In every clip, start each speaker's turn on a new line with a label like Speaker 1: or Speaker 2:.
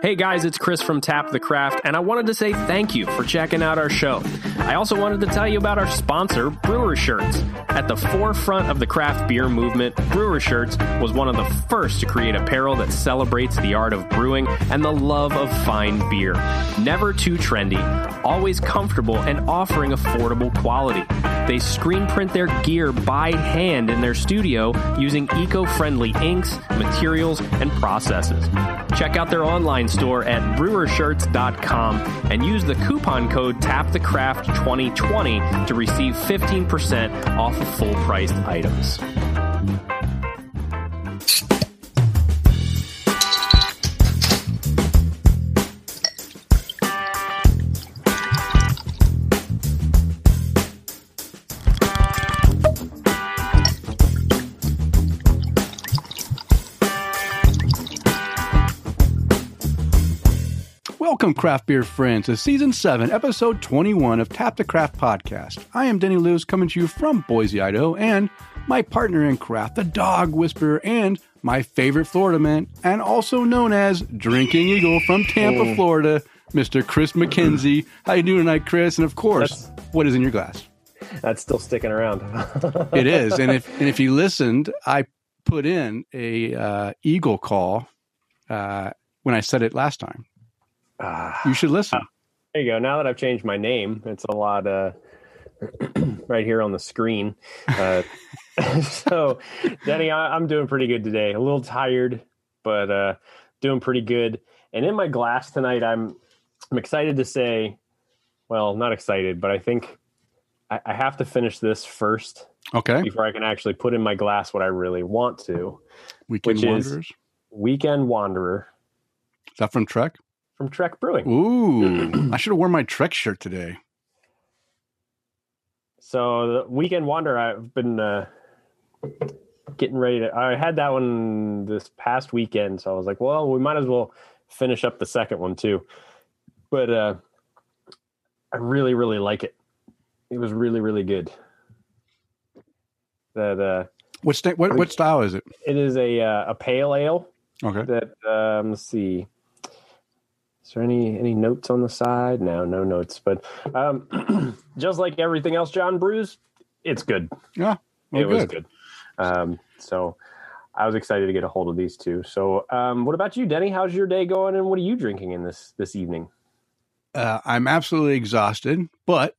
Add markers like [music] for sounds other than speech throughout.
Speaker 1: Hey guys, it's Chris from Tap the Craft, and I wanted to say thank you for checking out our show. I also wanted to tell you about our sponsor, Brewer Shirts. At the forefront of the craft beer movement, Brewer Shirts was one of the first to create apparel that celebrates the art of brewing and the love of fine beer. Never too trendy, always comfortable, and offering affordable quality. They screen print their gear by hand in their studio using eco friendly inks, materials, and processes. Check out their online store at brewershirts.com and use the coupon code TAPTHECRAFT2020 to receive 15% off of full priced items.
Speaker 2: Welcome, craft beer friends, to season 7, episode 21 of Tap the Craft podcast. I am Denny Lewis coming to you from Boise, Idaho, and my partner in craft, the dog whisperer, and my favorite Florida man, and also known as Drinking Eagle from Tampa, Florida, Mr. Chris McKenzie. How you doing tonight, Chris? And of course, what is in your glass?
Speaker 3: That's still sticking around. [laughs]
Speaker 2: It is, and if and if you listened, I put in a uh, eagle call uh, when I said it last time. You should listen.
Speaker 3: there you go. Now that I've changed my name, it's a lot uh, [clears throat] right here on the screen. Uh, [laughs] so, Denny, I, I'm doing pretty good today. A little tired, but uh, doing pretty good. And in my glass tonight, I'm I'm excited to say, well, not excited, but I think I, I have to finish this first
Speaker 2: Okay,
Speaker 3: before I can actually put in my glass what I really want to.
Speaker 2: Weekend
Speaker 3: which is-
Speaker 2: Wanderers.
Speaker 3: Weekend Wanderer
Speaker 2: Is that from Trek?
Speaker 3: From Trek Brewing.
Speaker 2: Ooh, [clears throat] I should have worn my Trek shirt today.
Speaker 3: So the weekend wander, I've been uh, getting ready to. I had that one this past weekend, so I was like, well, we might as well finish up the second one too. But uh, I really, really like it. It was really, really good. That uh,
Speaker 2: What sta- what what style is it?
Speaker 3: it is a uh, a pale ale.
Speaker 2: Okay.
Speaker 3: That um, let's see. Is there any any notes on the side? No, no notes. But um, [clears throat] just like everything else, John brews, it's good.
Speaker 2: Yeah. Well,
Speaker 3: it was
Speaker 2: good.
Speaker 3: good. Um, so I was excited to get a hold of these two. So, um, what about you, Denny? How's your day going, and what are you drinking in this this evening?
Speaker 2: Uh, I'm absolutely exhausted, but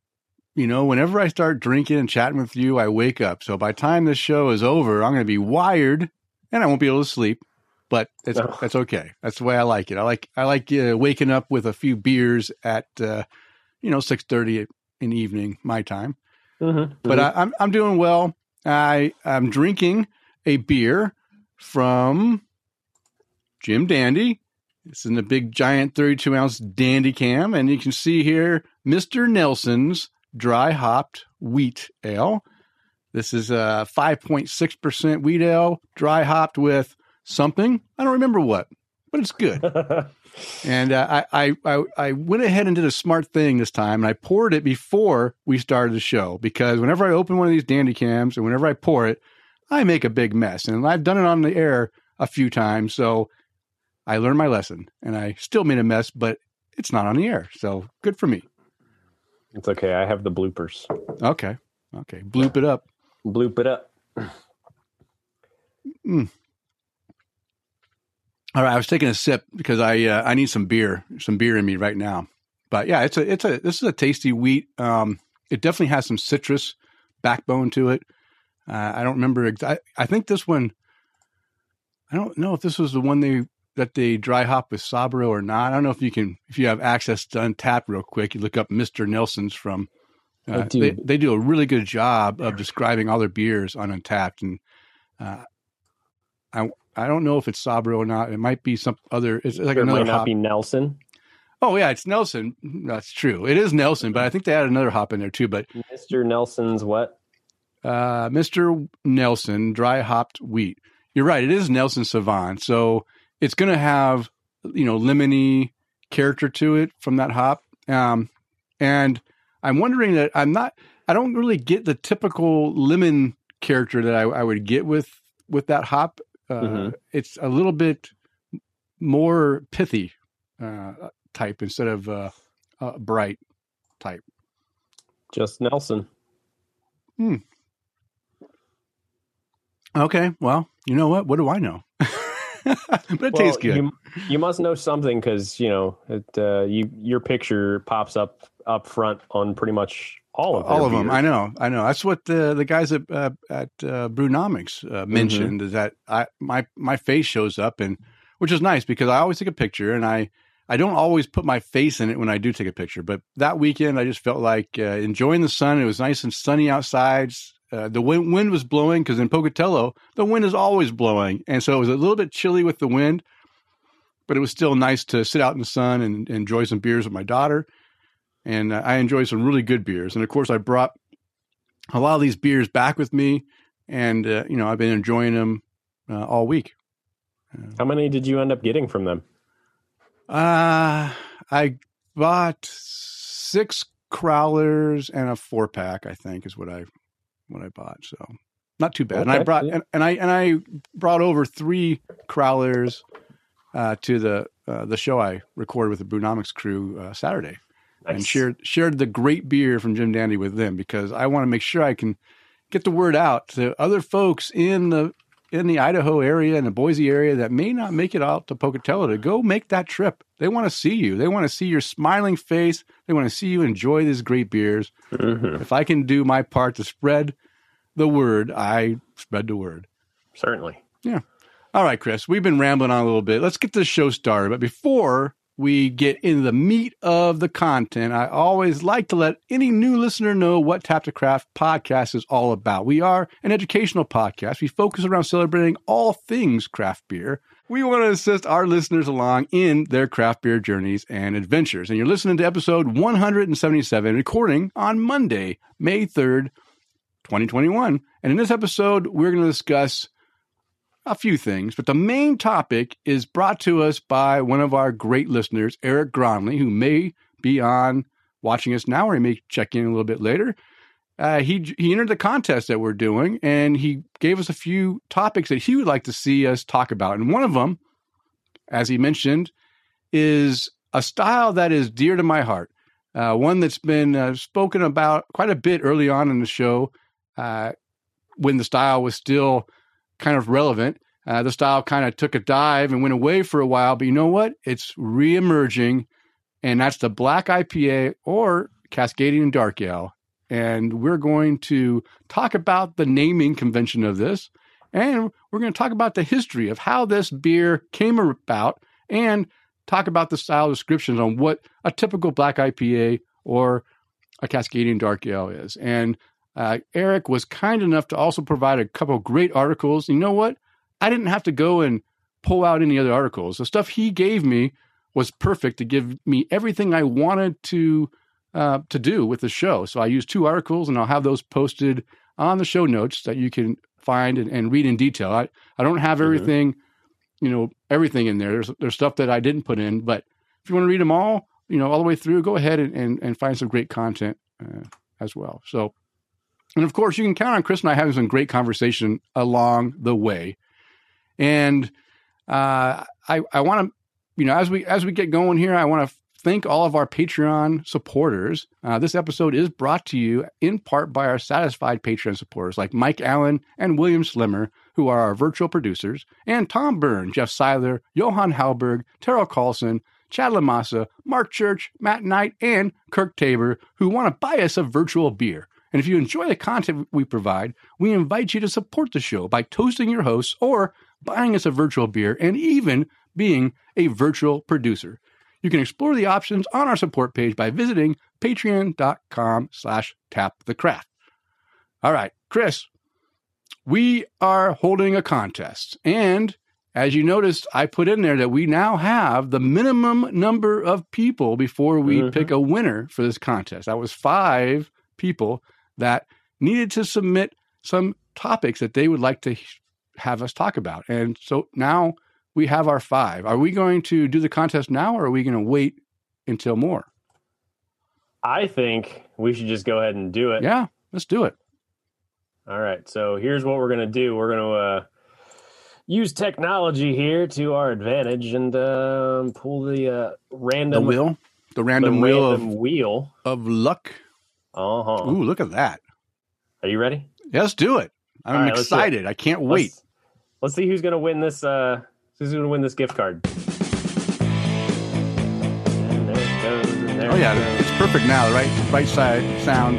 Speaker 2: you know, whenever I start drinking and chatting with you, I wake up. So by the time this show is over, I'm going to be wired and I won't be able to sleep. But that's
Speaker 3: No.
Speaker 2: that's okay. That's the way I like it. I like I like uh, waking up with a few beers at uh, you know six thirty in the evening my time.
Speaker 3: Mm-hmm.
Speaker 2: but I, I'm I'm doing well. I I'm drinking a beer from Jim Dandy. It's in the big giant 32 ounce Dandy cam, and you can see here Mr. Nelson's dry hopped wheat ale. This is a 5.6% wheat ale, dry hopped with something. I don't remember what, but it's good. [laughs] And uh, I, I, I, I went ahead and did a smart thing this time, and I poured it before we started the show because whenever I open one of these dandy cams and whenever I pour it, I make a big mess. And I've done it on the air a few times, so I learned my lesson, and I still made a mess, but it's not on the air, so good for me.
Speaker 3: it's okay. I have the bloopers.
Speaker 2: Okay, okay, bloop it up.
Speaker 3: Bloop it up.
Speaker 2: All right, I was taking a sip because I uh, I need some beer, some beer in me right now. But yeah, it's a it's a this is a tasty wheat. Um, it definitely has some citrus backbone to it. Uh, I don't remember. Ex- I, I think this one. I don't know if this was the one they that they dry hop with Sabro or not. I don't know if you can if you have access to Untap real quick. You look up Mister Nelson's from. Uh,
Speaker 3: do.
Speaker 2: They, they do a really good job of describing all their beers on Untappd, and uh, I I don't know if it's Sabro or not. It might be some other. It's like
Speaker 3: it
Speaker 2: another
Speaker 3: might not
Speaker 2: hop.
Speaker 3: be Nelson.
Speaker 2: Oh yeah, it's Nelson. That's true. It is Nelson, but I think they had another hop in there too. But
Speaker 3: Mr. Nelson's what?
Speaker 2: uh, Mr. Nelson dry hopped wheat. You're right. It is Nelson Sauvin. So it's going to have you know lemony character to it from that hop. Um, and I'm wondering that I'm not. I don't really get the typical lemon character that I, I would get with with that hop. Uh,
Speaker 3: Mhm.
Speaker 2: It's a little bit more pithy. uh, type instead of uh, uh, bright type?
Speaker 3: Just Nelson. Hmm.
Speaker 2: Okay, well, you know what? What do I know? [laughs] but it
Speaker 3: Well,
Speaker 2: tastes good.
Speaker 3: You, you must know something because you know it. Uh, you your picture pops up up front on pretty much all of
Speaker 2: all of them. I know, I know. That's what the the guys at uh, at uh, Brewnomics uh,
Speaker 3: Mm-hmm.
Speaker 2: mentioned is that I my my face shows up and which is nice because I always take a picture and I I don't always put my face in it when I do take a picture. But that weekend I just felt like uh, enjoying the sun. It was nice and sunny outside. Uh, the wind, wind was blowing because in Pocatello the wind is always blowing, and so it was a little bit chilly with the wind. But it was still nice to sit out in the sun and, and enjoy some beers with my daughter and uh, I enjoyed some really good beers. And of course, I brought a lot of these beers back with me, and uh, you know I've been enjoying them uh, all week.
Speaker 3: How many did you end up getting from them?
Speaker 2: Uh, I bought six crowlers and a four pack. I think is what I what I bought. So not too bad. and I brought
Speaker 3: yeah.
Speaker 2: and, and I and I brought over three crowlers uh, to the uh, the show I recorded with the Brewnomics crew uh, Saturday. And shared shared the great beer from Jim Dandy with them because I want to make sure I can get the word out to other folks in the in the Idaho area and the Boise area that may not make it out to Pocatello to go make that trip. They want to see you. They want to see your smiling face. They want to see you enjoy these great beers.
Speaker 3: Mhm.
Speaker 2: If I can do my part to spread the word, I spread the word.
Speaker 3: Certainly. Yeah.
Speaker 2: All right, Chris, we've been rambling on a little bit. Let's get this show started. But before we get into the meat of the content, I always like to let any new listener know what Tap to Craft podcast is all about. We are an educational podcast. We focus around celebrating all things craft beer. We want to assist our listeners along in their craft beer journeys and adventures. And you're listening to episode 177, recording on Monday, May 3rd, 2021. And in this episode, we're going to discuss a few things, but the main topic is brought to us by one of our great listeners, Eric Gronley, who may be on watching us now or he may check in a little bit later. Uh, he he entered the contest that we're doing, and he gave us a few topics that he would like to see us talk about. And one of them, as he mentioned, is a style that is dear to my heart. Uh, one that's been uh, spoken about quite a bit early on in the show, uh, when the style was still kind of relevant. Uh, the style kind of took a dive and went away for a while, but you know what? It's reemerging, and that's the Black IPA or Cascadian Dark Ale. And we're going to talk about the naming convention of this, and we're going to talk about the history of how this beer came about, and talk about the style descriptions on what a typical Black IPA or a Cascadian Dark Ale is. And uh, Eric was kind enough to also provide a couple of great articles. You know what? I didn't have to go and pull out any other articles. The stuff he gave me was perfect to give me everything I wanted to uh, to do with the show. So I used two articles, and I'll have those posted on the show notes that you can find and, and read in detail. I, I don't have
Speaker 3: Mhm.
Speaker 2: everything, you know, everything in there. There's there's stuff that I didn't put in, but if you want to read them all, you know, all the way through, go ahead and and, and find some great content uh, as well. So. And of course, you can count on Chris and I having some great conversation along the way. And uh, I, I want to, you know, as we as we get going here, I want to thank all of our Patreon supporters. Uh, this episode is brought to you in part by our satisfied Patreon supporters like Mike Allen and William Slimmer, who are our virtual producers, and Tom Byrne, Jeff Seiler, Johan Halberg, Terrell Carlson, Chad Lamassa, Mark Church, Matt Knight, and Kirk Tabor, who want to buy us a virtual beer. And if you enjoy the content we provide, we invite you to support the show by toasting your hosts or buying us a virtual beer and even being a virtual producer. You can explore the options on our support page by visiting patreon.com slash tapthecraft. All right, Chris, we are holding a contest. And as you noticed, I put in there that we now have the minimum number of people before we
Speaker 3: Mhm.
Speaker 2: pick a winner for this contest. That was five people that needed to submit some topics that they would like to have us talk about. And so now we have our five. Are we going to do the contest now or are we going to wait until more?
Speaker 3: I think we should just go ahead and do it.
Speaker 2: Yeah, let's do it.
Speaker 3: All right. So here's what we're gonna do. We're gonna uh, use technology here to our advantage and um, pull the uh,
Speaker 2: The
Speaker 3: random
Speaker 2: wheel, the
Speaker 3: the
Speaker 2: random wheel
Speaker 3: random wheel.
Speaker 2: of of luck.
Speaker 3: Uh huh.
Speaker 2: Ooh, look at that!
Speaker 3: Are you ready?
Speaker 2: Yeah, let's do it. I'm
Speaker 3: right,
Speaker 2: excited. I can't wait.
Speaker 3: Let's, let's see who's gonna win this. Uh, who's gonna win this gift card? And there it goes. And there
Speaker 2: Oh yeah, it's perfect now. Right, right side sound.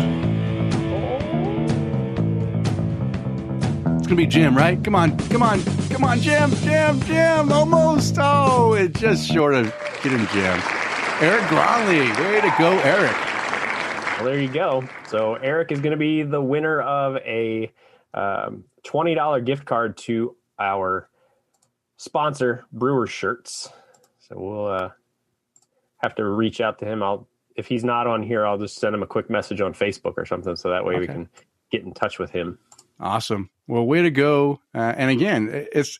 Speaker 2: It's gonna be Jim, right? Come on, come on, come on, Jim, Jim, Jim. Almost. Oh, it's just short of getting Jim. Eric Gronley, way to go, Eric.
Speaker 3: Well, there you go. So Eric is going to be the winner of a um, twenty dollar gift card to our sponsor, Brewer Shirts. So we'll uh, have to reach out to him. I'll if he's not on here, I'll just send him a quick message on Facebook or something, so that way we can get in touch with him.
Speaker 2: Awesome. Well, way to go. Uh, and again, it's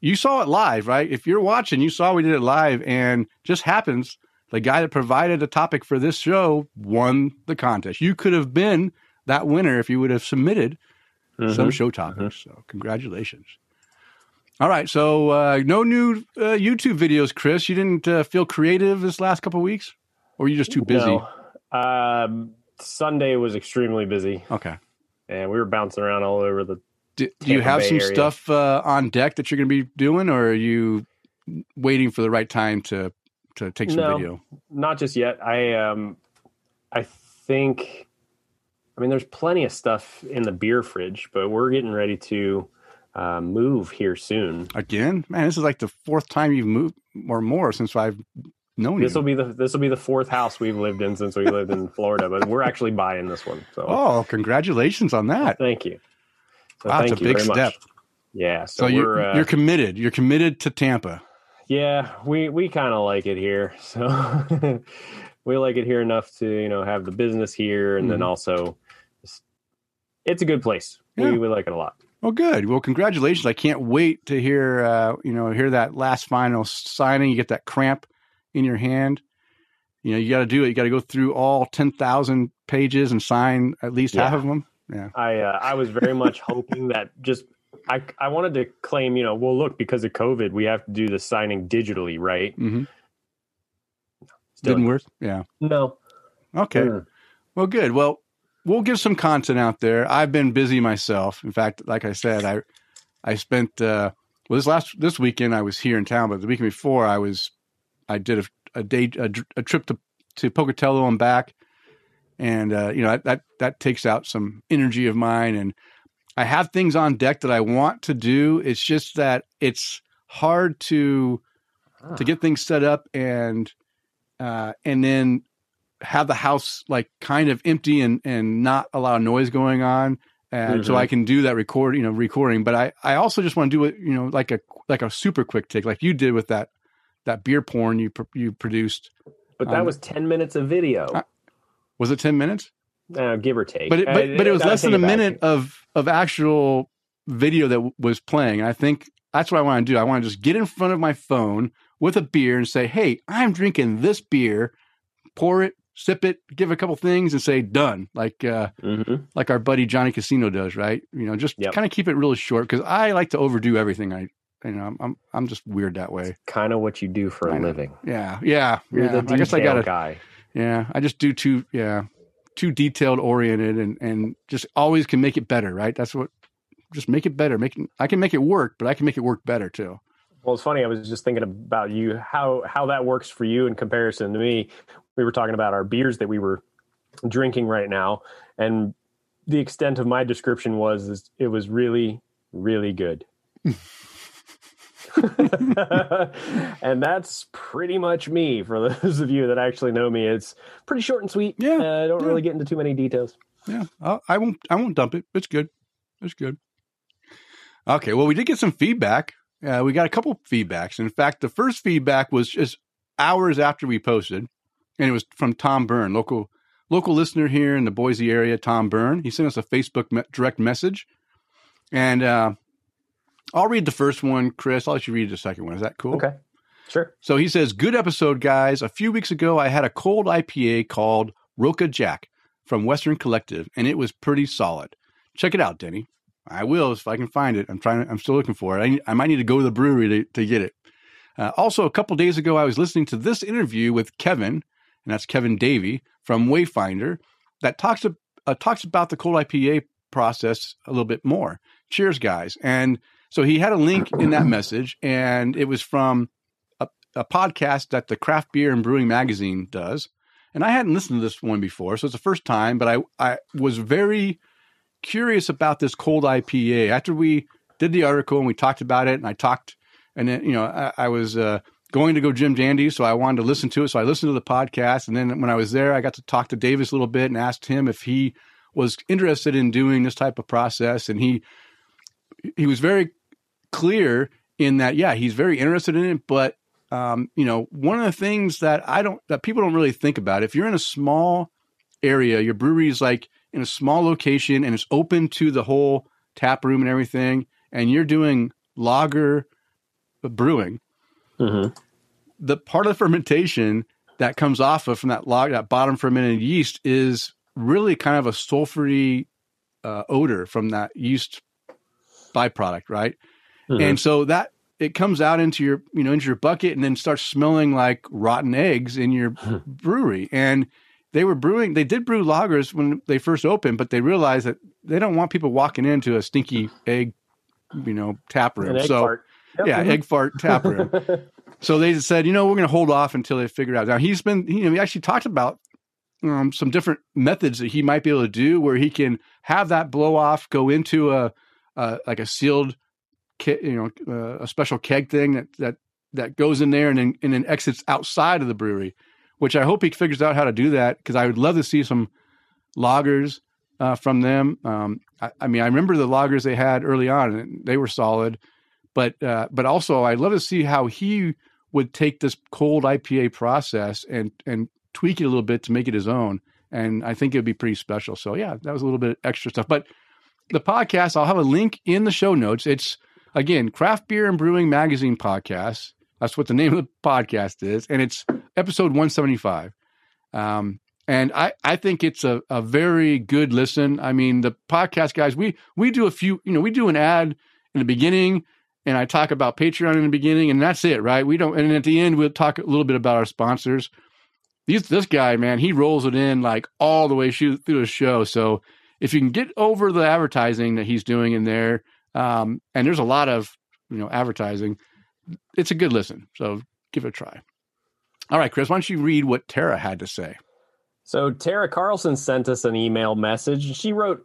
Speaker 2: you saw it live, right? If you're watching, you saw we did it live, and just happens the guy that provided a topic for this show won the contest. You could have been that winner if you would have submitted some
Speaker 3: Mhm.
Speaker 2: show topics. So, congratulations. All right. So, uh, no new uh, YouTube videos, Chris. You didn't uh, feel creative this last couple of weeks, or were you just too busy?
Speaker 3: No. Um, Sunday was extremely busy,
Speaker 2: Okay.
Speaker 3: and we were bouncing around all over the.
Speaker 2: Do, do you have
Speaker 3: Bay
Speaker 2: some
Speaker 3: area.
Speaker 2: stuff uh, on deck that you're going to be doing, or are you waiting for the right time to to take some
Speaker 3: No.
Speaker 2: video?
Speaker 3: Not just yet. I um, I think. I mean, there's plenty of stuff in the beer fridge, but we're getting ready to uh, move here soon.
Speaker 2: Again, man, this is like the fourth time you've moved or more since I've known you.
Speaker 3: This will be the this will be the fourth house we've lived in since we lived in Florida, but we're actually buying this one. So
Speaker 2: Oh, congratulations on that!
Speaker 3: thank you. So
Speaker 2: Wow,
Speaker 3: thank
Speaker 2: it's a
Speaker 3: you
Speaker 2: big
Speaker 3: very much.
Speaker 2: step.
Speaker 3: Yeah. So,
Speaker 2: So
Speaker 3: we're
Speaker 2: you're
Speaker 3: uh,
Speaker 2: you're committed. You're committed to Tampa.
Speaker 3: Yeah, we we kind of like it here. So [laughs] we like it here enough to you know have the business here, and then
Speaker 2: Mhm.
Speaker 3: also it's, it's a good place.
Speaker 2: Yeah.
Speaker 3: We we like it a lot.
Speaker 2: Well, good. Well, congratulations. I can't wait to hear uh, you know hear that last final signing. You get that cramp in your hand. You know, you got to do it. You got to go through all ten thousand pages and sign at least half of them. Yeah.
Speaker 3: I uh, I was very much hoping that just I I wanted to claim you know well look because of COVID we have to do the signing digitally right.
Speaker 2: Mm-hmm.
Speaker 3: Still-
Speaker 2: Didn't work. Yeah.
Speaker 3: No.
Speaker 2: Okay.
Speaker 3: Mm.
Speaker 2: Well, good. Well, we'll get some content out there. I've been busy myself. In fact, like I said, I I spent uh, well this last this weekend I was here in town, but the weekend before I was I did a, a day a, a trip to to Pocatello and back, and uh, you know that, that that takes out some energy of mine, and I have things on deck that I want to do. It's just that it's hard to to get things set up and uh, and then have the house like kind of empty and and not allow noise going on. And so
Speaker 3: Mhm.
Speaker 2: I can do that record you know recording. But I I also just want to do it you know like a like a super quick take like you did with that that beer porn you pr- you produced
Speaker 3: But that
Speaker 2: Um,
Speaker 3: was ten minutes of video,
Speaker 2: I- was it 10 minutes
Speaker 3: uh, give or take.
Speaker 2: but it, but,
Speaker 3: I-
Speaker 2: but it was less than a
Speaker 3: it
Speaker 2: minute of of actual video that w- was playing and I think that's what I want to do I want to just get in front of my phone with a beer and say hey I'm drinking this beer pour it sip it give a couple things and say done like uh
Speaker 3: Mhm.
Speaker 2: like our buddy Johnny Casino does, right? You know, just
Speaker 3: Yep.
Speaker 2: kind of keep it really short because I like to overdo everything. I, you know, I'm I'm, I'm just weird that way.
Speaker 3: Kind of what you do for
Speaker 2: I
Speaker 3: a
Speaker 2: know.
Speaker 3: living.
Speaker 2: Yeah, yeah,
Speaker 3: You're
Speaker 2: yeah.
Speaker 3: the
Speaker 2: I guess I
Speaker 3: detail
Speaker 2: gotta.
Speaker 3: guy.
Speaker 2: Yeah, I just do too. Yeah, too detailed oriented and and just always can make it better, right? That's what. Just make it better. Make it, I can make it work, but I can make it work better too.
Speaker 3: Well, it's funny. I was just thinking about you, how how that works for you in comparison to me. We were talking about our beers that we were drinking right now, and the extent of my description was is it was really, really good. [laughs] [laughs] and that's pretty much me. For those of you that actually know me, it's pretty short and sweet.
Speaker 2: Yeah,
Speaker 3: uh, I don't
Speaker 2: yeah.
Speaker 3: really get into too many details.
Speaker 2: Yeah, i I won't. I won't dump it. It's good. It's good. Okay. Well, we did get some feedback. Uh, we got a couple feedbacks. In fact, the first feedback was just hours after we posted, and it was from Tom Byrne, local local listener here in the Boise area. Tom Byrne. He sent us a Facebook me- direct message, and uh, I'll read the first one. Chris, I'll let you read the second one. Is that cool?
Speaker 3: Okay, sure.
Speaker 2: So he says, Good episode, guys. A few weeks ago, I had a cold IPA called Roca Jack from Western Collective, and it was pretty solid. Check it out, Denny. I will if I can find it. I'm trying. I'm still looking for it. I, I might need to go to the brewery to, to get it. Uh, also, a couple days ago, I was listening to this interview with Kevin, and that's Kevin Davey from Wayfinder, that talks uh, talks about the cold IPA process a little bit more. Cheers, guys! And so he had a link in that message, and it was from a, a podcast that the Craft Beer and Brewing Magazine does. And I hadn't listened to this one before, so it's the first time. But I I was very curious about this cold IPA after we did the article and we talked about it, and I talked, and then you know I, I was uh, going to go Jim Dandy, so I wanted to listen to it. So I listened to the podcast, and then when I was there, I got to talk to Davis a little bit and asked him if he was interested in doing this type of process, and he he was very clear in that yeah he's very interested in it, but um, you know one of the things that I don't that people don't really think about if you're in a small area, your brewery is like in a small location and it's open to the whole tap room and everything, and you're doing lager brewing,
Speaker 3: Mm-hmm.
Speaker 2: the part of the fermentation that comes off of from that log that bottom fermented yeast is really kind of a sulfury uh, odor from that yeast byproduct, right?
Speaker 3: Mhm.
Speaker 2: And so that it comes out into your you know into your bucket and then starts smelling like rotten eggs in your brewery. And they were brewing they did brew lagers when they first opened, but they realized that they don't want people walking into a stinky egg you know tap room. So.
Speaker 3: Yep.
Speaker 2: yeah, egg fart tap room. [laughs] So they said, you know, we're going to hold off until they figure it out. Now he's been, you know, he actually talked about um, some different methods that he might be able to do where he can have that blow off go into a, a like a sealed, you know, uh, a special keg thing that that that goes in there and then and then exits outside of the brewery. Which I hope he figures out how to do that because I would love to see some lagers uh, from them. Um, I, I mean, I remember the lagers they had early on, and they were solid but uh, but also I'd love to see how he would take this cold IPA process and and tweak it a little bit to make it his own. And I think it'd be pretty special. So yeah, that was a little bit extra stuff. But the podcast, I'll have a link in the show notes. It's again Craft Beer and Brewing Magazine podcast. That's what the name of the podcast is, and it's episode 175. Um, and I, I think it's a, a very good listen. I mean, the podcast guys, we we do a few, you know, we do an ad in the beginning and I talk about Patreon in the beginning, and that's it, right? We don't, and at the end we'll talk a little bit about our sponsors. These, this guy, man, he rolls it in like all the way through the show. So if you can get over the advertising that he's doing in there, um, and there's a lot of you know advertising, it's a good listen. So give it a try. All right, Chris, why don't you read what Tara had to say?
Speaker 3: So Tara Carlson sent us an email message. And she wrote,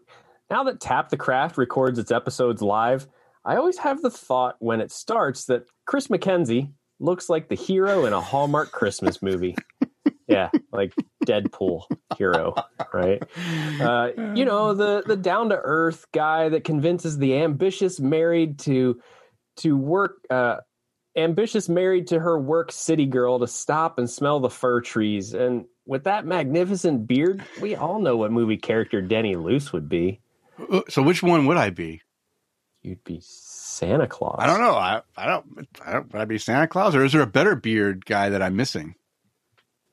Speaker 3: "Now that Tap the Craft records its episodes live, I always have the thought when it starts that Chris McKenzie looks like the hero in a Hallmark Christmas movie. [laughs] yeah, like Deadpool hero, right? Uh, you know, the the down to earth guy that convinces the ambitious married to to work uh ambitious married to her work city girl to stop and smell the fir trees and with that magnificent beard we all know what movie character Denny Lewis would be
Speaker 2: Uh, So which one would I be?
Speaker 3: you'd be santa claus
Speaker 2: I don't know. I, I don't. I don't. Would I be Santa Claus, or is there a better beard guy that I'm missing?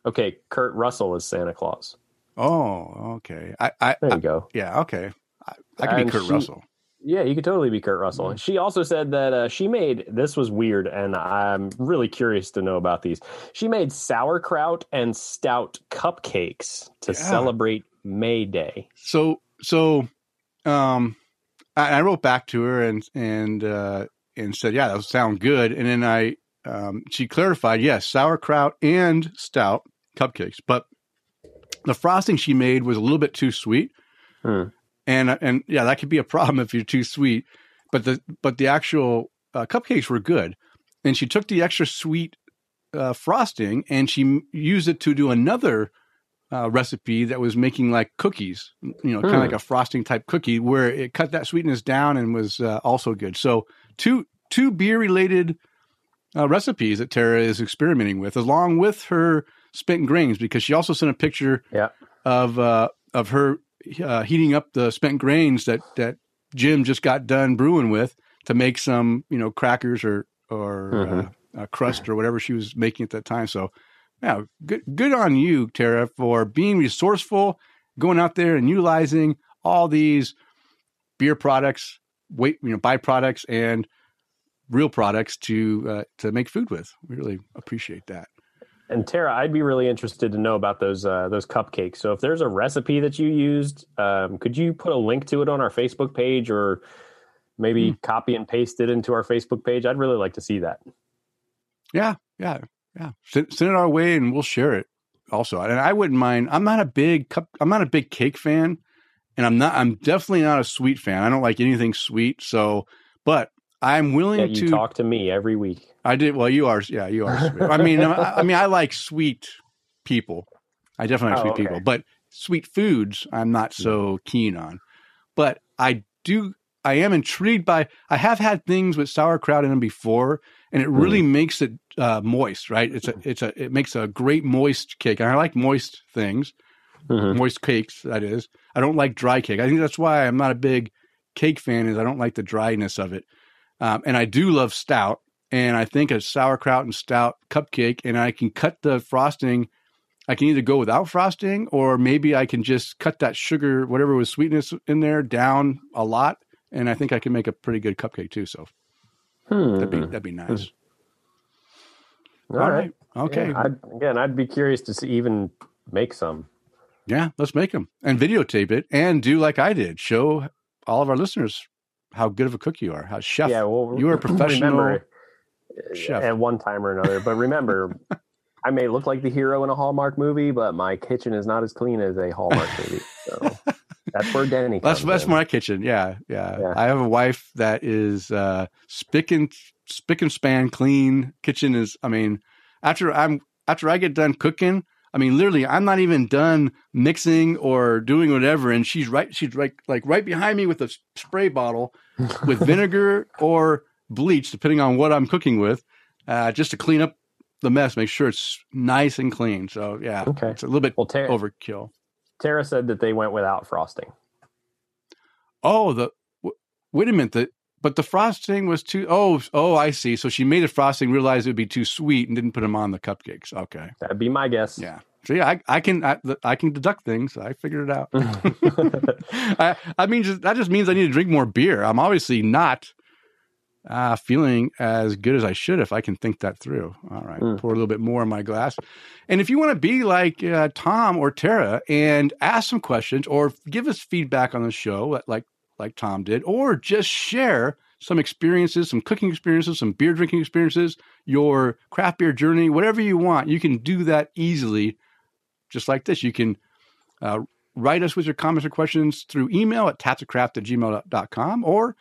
Speaker 3: Okay kurt russell is santa claus
Speaker 2: Oh, okay. I, I,
Speaker 3: there
Speaker 2: I
Speaker 3: you go
Speaker 2: yeah, okay. I, I could be Kurt
Speaker 3: she-
Speaker 2: Russell.
Speaker 3: yeah you could totally be kurt russell and she also said that uh, she made this was weird and i'm really curious to know about these she made sauerkraut and stout cupcakes to
Speaker 2: Yeah.
Speaker 3: celebrate may day
Speaker 2: So, so, um, I, I wrote back to her and and uh, and said, yeah, that sound good. And then I, um, she clarified, yes, sauerkraut and stout cupcakes, but the frosting she made was a little bit too sweet.
Speaker 3: Hmm.
Speaker 2: and and yeah, that could be a problem [laughs] if you're too sweet. But the but the actual uh, cupcakes were good, and she took the extra sweet uh, frosting and she used it to do another uh, recipe that was making like cookies, you know, kind of
Speaker 3: Hmm.
Speaker 2: like a frosting type cookie, where it cut that sweetness down and was uh, also good. So two two beer related uh, recipes that Tara is experimenting with, along with her spent grains, because she also sent a picture
Speaker 3: Yeah.
Speaker 2: of uh, of her uh, heating up the spent grains that that Jim just got done brewing with to make some you know crackers or or uh, uh, crust or whatever she was making at that time. So yeah, good good on you, Tara, for being resourceful, going out there and utilizing all these beer products wait, you know, byproducts and real products to uh, to make food with. We really appreciate that.
Speaker 3: And Tara, I'd be really interested to know about those uh, those cupcakes. So if there's a recipe that you used, um, could you put a link to it on our Facebook page, or maybe mm. copy and paste it into our Facebook page? I'd really like to see that.
Speaker 2: Yeah, yeah, yeah. Send, send it our way, and we'll share it. Also, and I wouldn't mind. I'm not a big cup. I'm not a big cake fan, and I'm not. I'm definitely not a sweet fan. I don't like anything sweet. So, but I'm willing
Speaker 3: yeah, you
Speaker 2: to
Speaker 3: talk to me every week.
Speaker 2: I did. Well, you are. Yeah, you are. Sweet. I mean, I, I, mean, I like sweet people. I definitely like oh, sweet okay. people, but sweet foods, I'm not so keen on. But I do. I am intrigued by. I have had things with sauerkraut in them before, and it really mm. makes it uh, moist. Right? It's a. It's a. It makes a great moist cake. And I like moist things, mm-hmm. moist cakes. That is. I don't like dry cake. I think that's why I'm not a big cake fan. Is I don't like the dryness of it. Um, and I do love stout and I think a sauerkraut and stout cupcake, and I can cut the frosting. I can either go without frosting, or maybe I can just cut that sugar, whatever was sweetness in there, down a lot, and I think I can make a pretty good cupcake too. So hmm. that'd be that'd be nice.
Speaker 3: All, All right. right.
Speaker 2: Okay.
Speaker 3: Yeah, I'd, again, I'd be curious to see, even make some.
Speaker 2: Yeah, let's make them and videotape it and do like I did. Show all of our listeners how good of a cook you are. How chef. Yeah, well, you are [laughs] a professional. Remember,
Speaker 3: Chef. at one time or another. But remember, [laughs] I may look like the hero in a Hallmark movie, but my kitchen is not as clean as a Hallmark movie. So [laughs] that's where Denny.
Speaker 2: that's that's in. my kitchen. Yeah, yeah, yeah, I have a wife that is uh, spick and spick and span clean. Kitchen is. I mean, after I'm after I get done cooking. I mean, literally, I'm not even done mixing or doing whatever, and she's right. She's right, like right behind me with a spray bottle with [laughs] vinegar or bleach, depending on what I'm cooking with, uh, just to clean up the mess, make sure it's nice and clean. So yeah, okay. it's a little bit well, Tara, overkill.
Speaker 3: Tara said that they went without frosting.
Speaker 2: Oh, the w- wait a minute. The, but the frosting was too. Oh, oh, I see. So she made a frosting, realized it would be too sweet, and didn't put them on the cupcakes. Okay,
Speaker 3: that'd be my guess.
Speaker 2: Yeah. So yeah, I, I can I, I, can deduct things. I figured it out. [laughs] [laughs] I, I mean, just, that just means I need to drink more beer. I'm obviously not uh, feeling as good as I should if I can think that through. All right, mm. pour a little bit more in my glass. And if you want to be like uh, Tom or Tara and ask some questions or give us feedback on the show, like like Tom did, or just share some experiences, some cooking experiences, some beer drinking experiences, your craft beer journey, whatever you want, you can do that easily, just like this. You can uh, write us with your comments or questions through email at tapthecraft at gmail.com or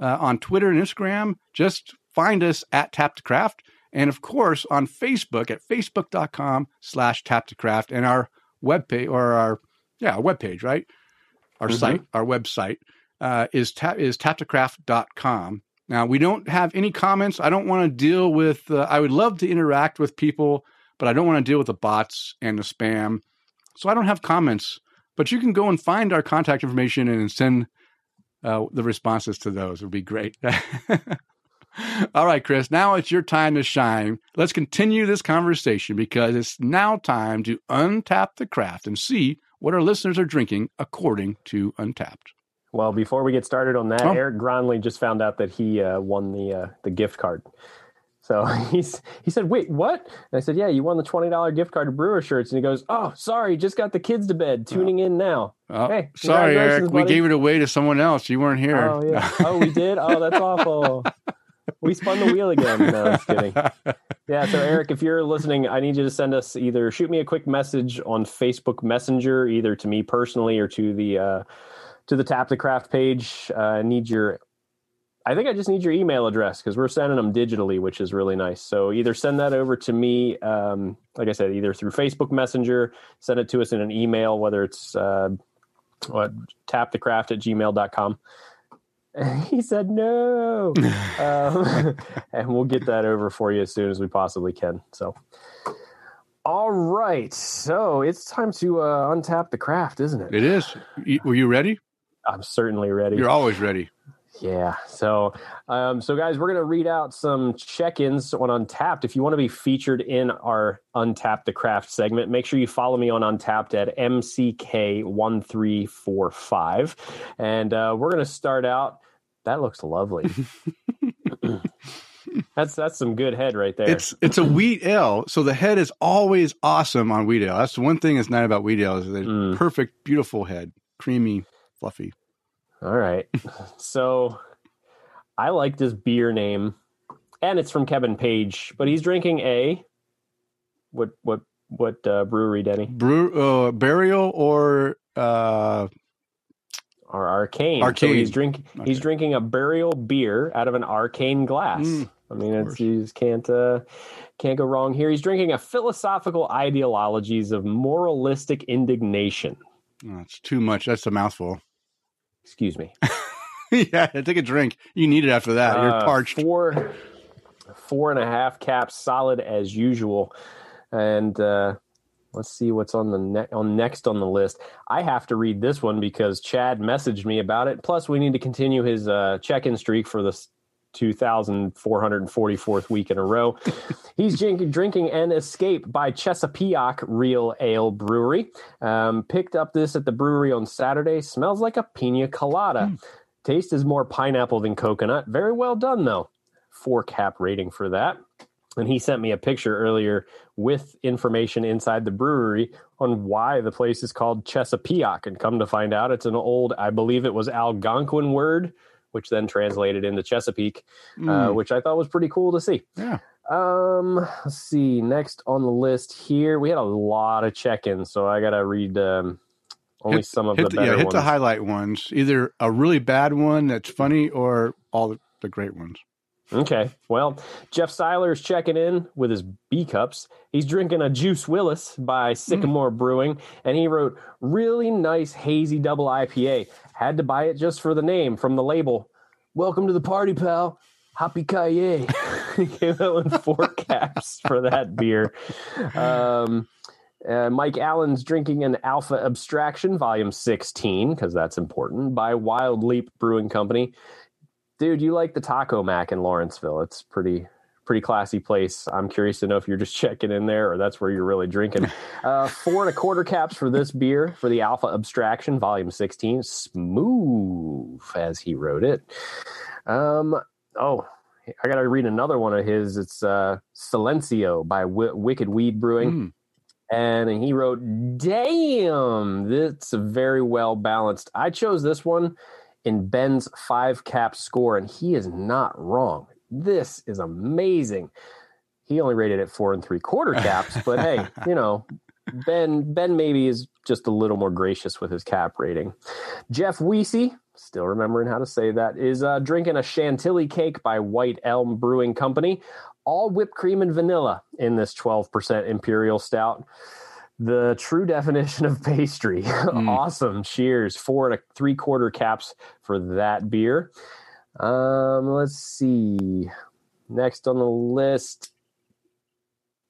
Speaker 2: uh, on Twitter and Instagram. Just find us at Tap to Craft. And of course, on Facebook at facebook.com slash tap to craft and our webpage or our, yeah, our webpage, right? Our mm-hmm. site, our website uh, is, ta- is taptocraft.com. Now, we don't have any comments. I don't want to deal with, uh, I would love to interact with people, but I don't want to deal with the bots and the spam. So I don't have comments, but you can go and find our contact information and send uh, the responses to those It would be great. [laughs] All right, Chris, now it's your time to shine. Let's continue this conversation because it's now time to untap the craft and see what our listeners are drinking according to Untappd.
Speaker 3: Well, before we get started on that, oh. Eric Gronley just found out that he uh, won the uh, the gift card. So [laughs] he's he said, "Wait, what?" And I said, "Yeah, you won the twenty dollar gift card to Brewer Shirts." And he goes, "Oh, sorry, just got the kids to bed. Tuning in now."
Speaker 2: Oh, hey, sorry, Eric, buddy. we gave it away to someone else. You weren't here.
Speaker 3: Oh yeah. oh, we did. Oh, that's awful. we spun the wheel again. No, just kidding. [laughs] Yeah. So Eric, if you're listening, I need you to send us either shoot me a quick message on Facebook Messenger, either to me personally or to the. Uh, to the Tap the Craft page. Uh, I need your I think I just need your email address because we're sending them digitally, which is really nice. So either send that over to me, um, like I said, either through Facebook Messenger, send it to us in an email, whether it's uh, what tapthecraft at gmail.com. [laughs] he said no. [laughs] um, [laughs] and we'll get that over for you as soon as we possibly can. So, all right. So it's time to uh, untap the craft, isn't it?
Speaker 2: It is. Were you ready?
Speaker 3: I'm certainly ready.
Speaker 2: You're always ready.
Speaker 3: Yeah. So, um, so guys, we're going to read out some check-ins on Untappd. If you want to be featured in our Untapped the Craft segment, make sure you follow me on Untappd at MCK1345. And uh, we're going to start out That looks lovely. [laughs] [laughs] that's that's some good head right there.
Speaker 2: It's it's a wheat ale, so the head is always awesome on wheat ale. That's the one thing that's nice about wheat ale is the
Speaker 3: Mm.
Speaker 2: perfect, beautiful head, creamy, fluffy.
Speaker 3: All right. [laughs] so I like this beer name, and it's from Kevin Page, but he's drinking a what what what uh, brewery, Denny?
Speaker 2: Brew uh, burial or uh,
Speaker 3: Or Arcane. So
Speaker 2: Arcane.
Speaker 3: he's drinking he's drinking a burial beer out of an arcane glass.
Speaker 2: Mm,
Speaker 3: I mean, it's you just can't uh, can't go wrong here. He's drinking a philosophical ideologies of moralistic indignation.
Speaker 2: oh, it's too much. That's a mouthful.
Speaker 3: Excuse me. [laughs]
Speaker 2: yeah, take a drink. You need it after that. You're
Speaker 3: Uh,
Speaker 2: parched.
Speaker 3: Four, four and a half caps, solid as usual. And uh, let's see what's on the ne- on next on the list. I have to read this one because Chad messaged me about it. Plus, we need to continue his uh, check-in streak for this 2,444th week in a row. [laughs] He's drinking, an Escape by Chesapeake Real Ale Brewery. Um, picked up this at the brewery on Saturday. Smells like a pina colada. Taste is more pineapple than coconut. Very well done, though. Four cap rating for that. And he sent me a picture earlier with information inside the brewery on why the place is called Chesapeake. And come to find out, it's an old, I believe it was Algonquin word, which then translated into Chesapeake, uh,
Speaker 2: Mm,
Speaker 3: which I thought was pretty cool to see.
Speaker 2: yeah.
Speaker 3: Um, let's see. Next on the list here, we had a lot of check-ins, so I gotta read um, only
Speaker 2: Hit-
Speaker 3: some of the
Speaker 2: the,
Speaker 3: better
Speaker 2: yeah, hit
Speaker 3: ones.
Speaker 2: the highlight ones. Either a really bad one that's funny or all the, the great ones.
Speaker 3: Okay. Well, Jeff Seiler is checking in with his B cups. He's drinking a Juice Willis by Sycamore Brewing, and he wrote, Really nice hazy double IPA. Had to buy it just for the name from the label. Welcome to the party, pal. Happy Kaye. [laughs] he came out with four [laughs] caps for that beer. Um, uh, Mike Allen's drinking an Alpha Abstraction, Volume 16, because that's important, by Wild Leap Brewing Company dude, you like the Taco Mac in Lawrenceville? It's pretty pretty classy place. I'm curious to know if you're just [laughs] checking in there or that's where you're really drinking. [laughs] Uh, four and a quarter caps for this beer for the Alpha Abstraction, Volume 16. Smooth, as he wrote it. Um, oh, I got to read another one of his. It's uh, Silencio by w- Wicked Weed Brewing
Speaker 2: Mm,
Speaker 3: and he wrote, "Damn, this is very well balanced." I chose this one in Ben's five cap score, and he is not wrong. This is amazing. He only rated it four and three quarter caps, [laughs] but hey, you know, Ben Ben maybe is just a little more gracious with his cap rating. Jeff Weesey, still remembering how to say that, is uh, drinking a chantilly cake by White Elm Brewing Company, all whipped cream and vanilla in this 12% imperial stout. The true definition of pastry. [laughs] awesome. Cheers. Four and a three quarter caps for that beer. Um, let's see. Next on the list,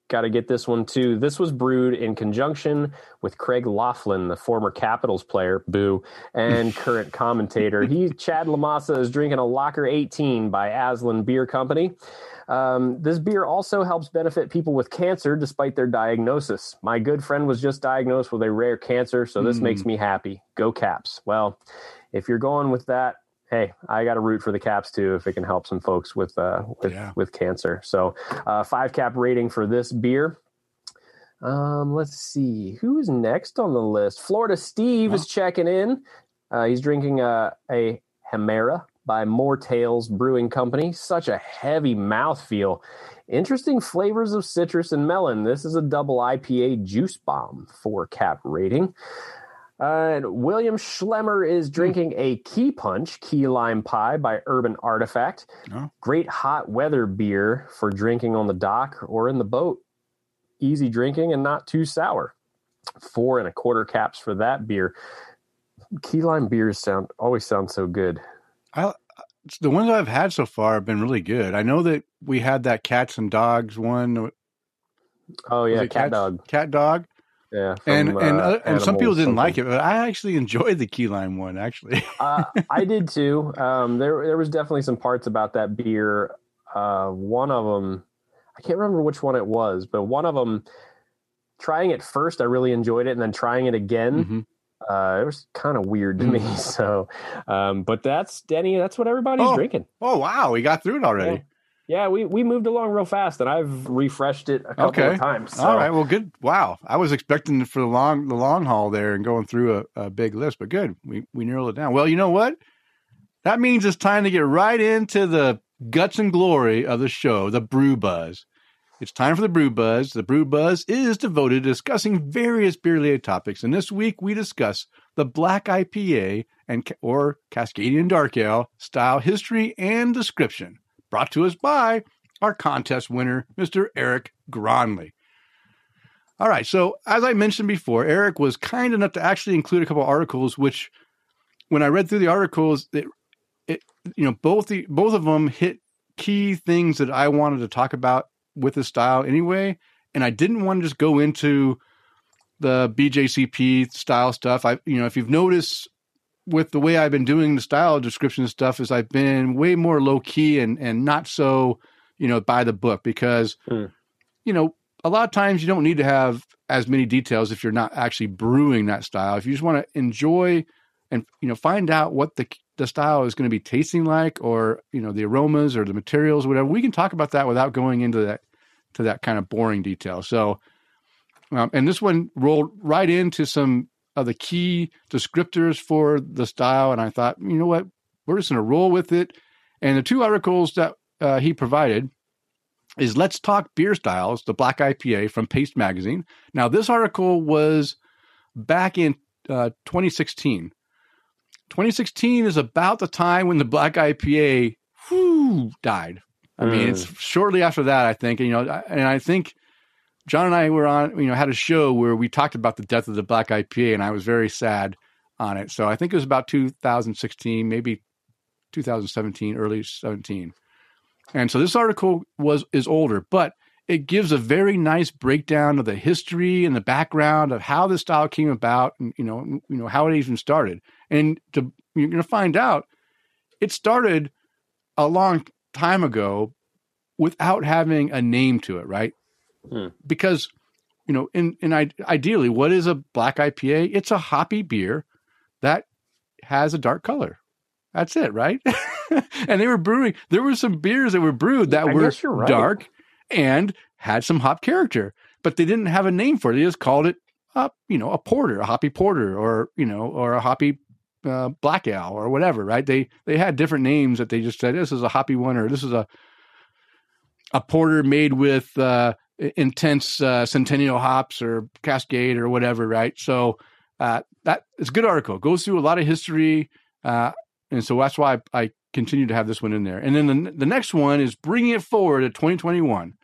Speaker 3: got to get this one too. This was brewed in conjunction with Craig Laughlin, the former Capitals player, boo, and [laughs] current commentator. He, Chad Lamassa, is drinking a Locker 18 by Aslin Beer Company. Um, this beer also helps benefit people with cancer despite their diagnosis. My good friend was just diagnosed with a rare cancer, so this
Speaker 2: Mm.
Speaker 3: makes me happy. Go Caps. Well, if you're going with that, hey, I got to root for the Caps too if it can help some folks with uh, with,
Speaker 2: Yeah.
Speaker 3: with cancer. So, uh, five cap rating for this beer. Um, let's see who's next on the list. Florida Steve is checking in. Uh, he's drinking a, a Hemera by Mortalis Brewing Company. Such a heavy mouthfeel. Interesting flavors of citrus and melon. This is a double IPA juice bomb, four cap rating. Uh, and William Schlemmer is drinking a Key Punch Key Lime Pie by Urban Artifact.
Speaker 2: Oh.
Speaker 3: Great hot weather beer for drinking on the dock or in the boat. Easy drinking and not too sour. Four and a quarter caps for that beer. Key lime beers sound always sound so good.
Speaker 2: the ones I've had so far have been really good. I know that we had that cats and dogs one.
Speaker 3: Oh yeah, cat
Speaker 2: cats-
Speaker 3: dog.
Speaker 2: Cat dog.
Speaker 3: Yeah,
Speaker 2: and
Speaker 3: from,
Speaker 2: and
Speaker 3: uh,
Speaker 2: uh, and some people didn't like it, but I actually enjoyed the key lime one. Actually, [laughs]
Speaker 3: uh, I did too. Um, there there was definitely some parts about that beer. Uh, one of them, I can't remember which one it was, but one of them, trying it first, I really enjoyed it, and then trying it again,
Speaker 2: Mhm.
Speaker 3: Uh, it was kind of weird to me. [laughs] So, um, but that's Denny. That's what everybody's
Speaker 2: Oh.
Speaker 3: drinking.
Speaker 2: Oh wow, we got through it already.
Speaker 3: Yeah, we we moved along real fast, and I've refreshed it a couple
Speaker 2: Okay.
Speaker 3: of times. So.
Speaker 2: All right, well, good. Wow, I was expecting for the long the long haul there and going through a, a big list, but good. We we narrowed it down. Well, you know what? That means it's time to get right into the guts and glory of the show, the Brew Buzz. It's time for the Brew Buzz. The Brew Buzz is devoted to discussing various beer related topics, and this week we discuss the Black IPA and or Cascadian Dark Ale style history and description. Brought to us by our contest winner, Mr. Eric Gronley. All right, so as I mentioned before, Eric was kind enough to actually include a couple articles, which, when I read through the articles, it, it you know both the both of them hit key things that I wanted to talk about with the style anyway, and I didn't want to just go into the BJCP style stuff. I you know if you've noticed with the way I've been doing the style description stuff is I've been way more low key and and not so you know by the book because
Speaker 3: Hmm.
Speaker 2: you know a lot of times you don't need to have as many details if you're not actually brewing that style. If you just want to enjoy and you know find out what the the style is going to be tasting like or you know the aromas or the materials whatever, we can talk about that without going into that to that kind of boring detail. So um, and this one rolled right into some of the key descriptors for the style. And I thought, you know what, we're just going to roll with it. And the two articles that uh, he provided is Let's Talk Beer Styles, the Black IPA from Paste Magazine. Now, this article was back in uh, 2016. 2016 is about the time when the Black IPA whew, died. I mean,
Speaker 3: Mm.
Speaker 2: it's shortly after that, I think. And, you know, and I think John and I were on, you know, had a show where we talked about the death of the Black IPA, and I was very sad on it. So I think it was about 2016, maybe 2017, early 17. And so this article was is older, but it gives a very nice breakdown of the history and the background of how this style came about, and you know, you know how it even started. And to, you're going to find out, it started a long time ago without having a name to it, right?
Speaker 3: Hmm.
Speaker 2: Because you know, in in i- ideally, what is a black IPA? It's a hoppy beer that has a dark color. That's it, right? [laughs] and they were brewing. There were some beers that were brewed that
Speaker 3: I
Speaker 2: were
Speaker 3: right.
Speaker 2: dark and had some hop character, but they didn't have a name for it. They just called it, uh, you know, a porter, a hoppy porter, or you know, or a hoppy uh, black ale, or whatever. Right? They they had different names that they just said this is a hoppy one, or this is a a porter made with uh, intense uh, centennial hops or cascade or whatever. Right? So uh, that it's a good article. Goes through a lot of history. Uh, and so that's why I, I continue to have this one in there. And then the, the next one is bringing it forward to 2021.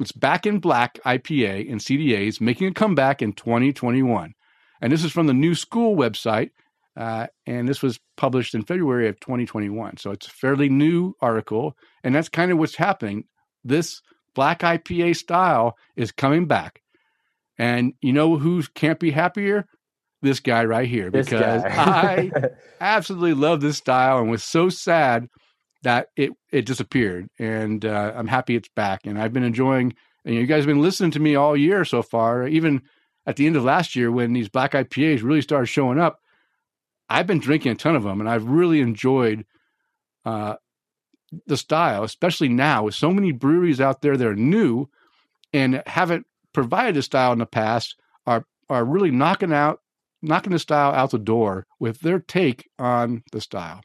Speaker 2: It's Back in Black IPA and CDAs making a comeback in 2021. And this is from the New School website. Uh, and this was published in February of 2021. So it's a fairly new article. And that's kind of what's happening. This Black IPA style is coming back. And you know who can't be happier? This guy right here.
Speaker 3: This
Speaker 2: Because. I [laughs] absolutely love this style and was so sad that it it disappeared. And uh, I'm happy it's back. And I've been enjoying. And you guys have been listening to me all year so far. Even at the end of last year, when these black IPAs really started showing up, I've been drinking a ton of them, and I've really enjoyed uh, the style, especially now with so many breweries out there that are new and haven't provided the style in the past. Are are really knocking out knocking the style out the door with their take on the style.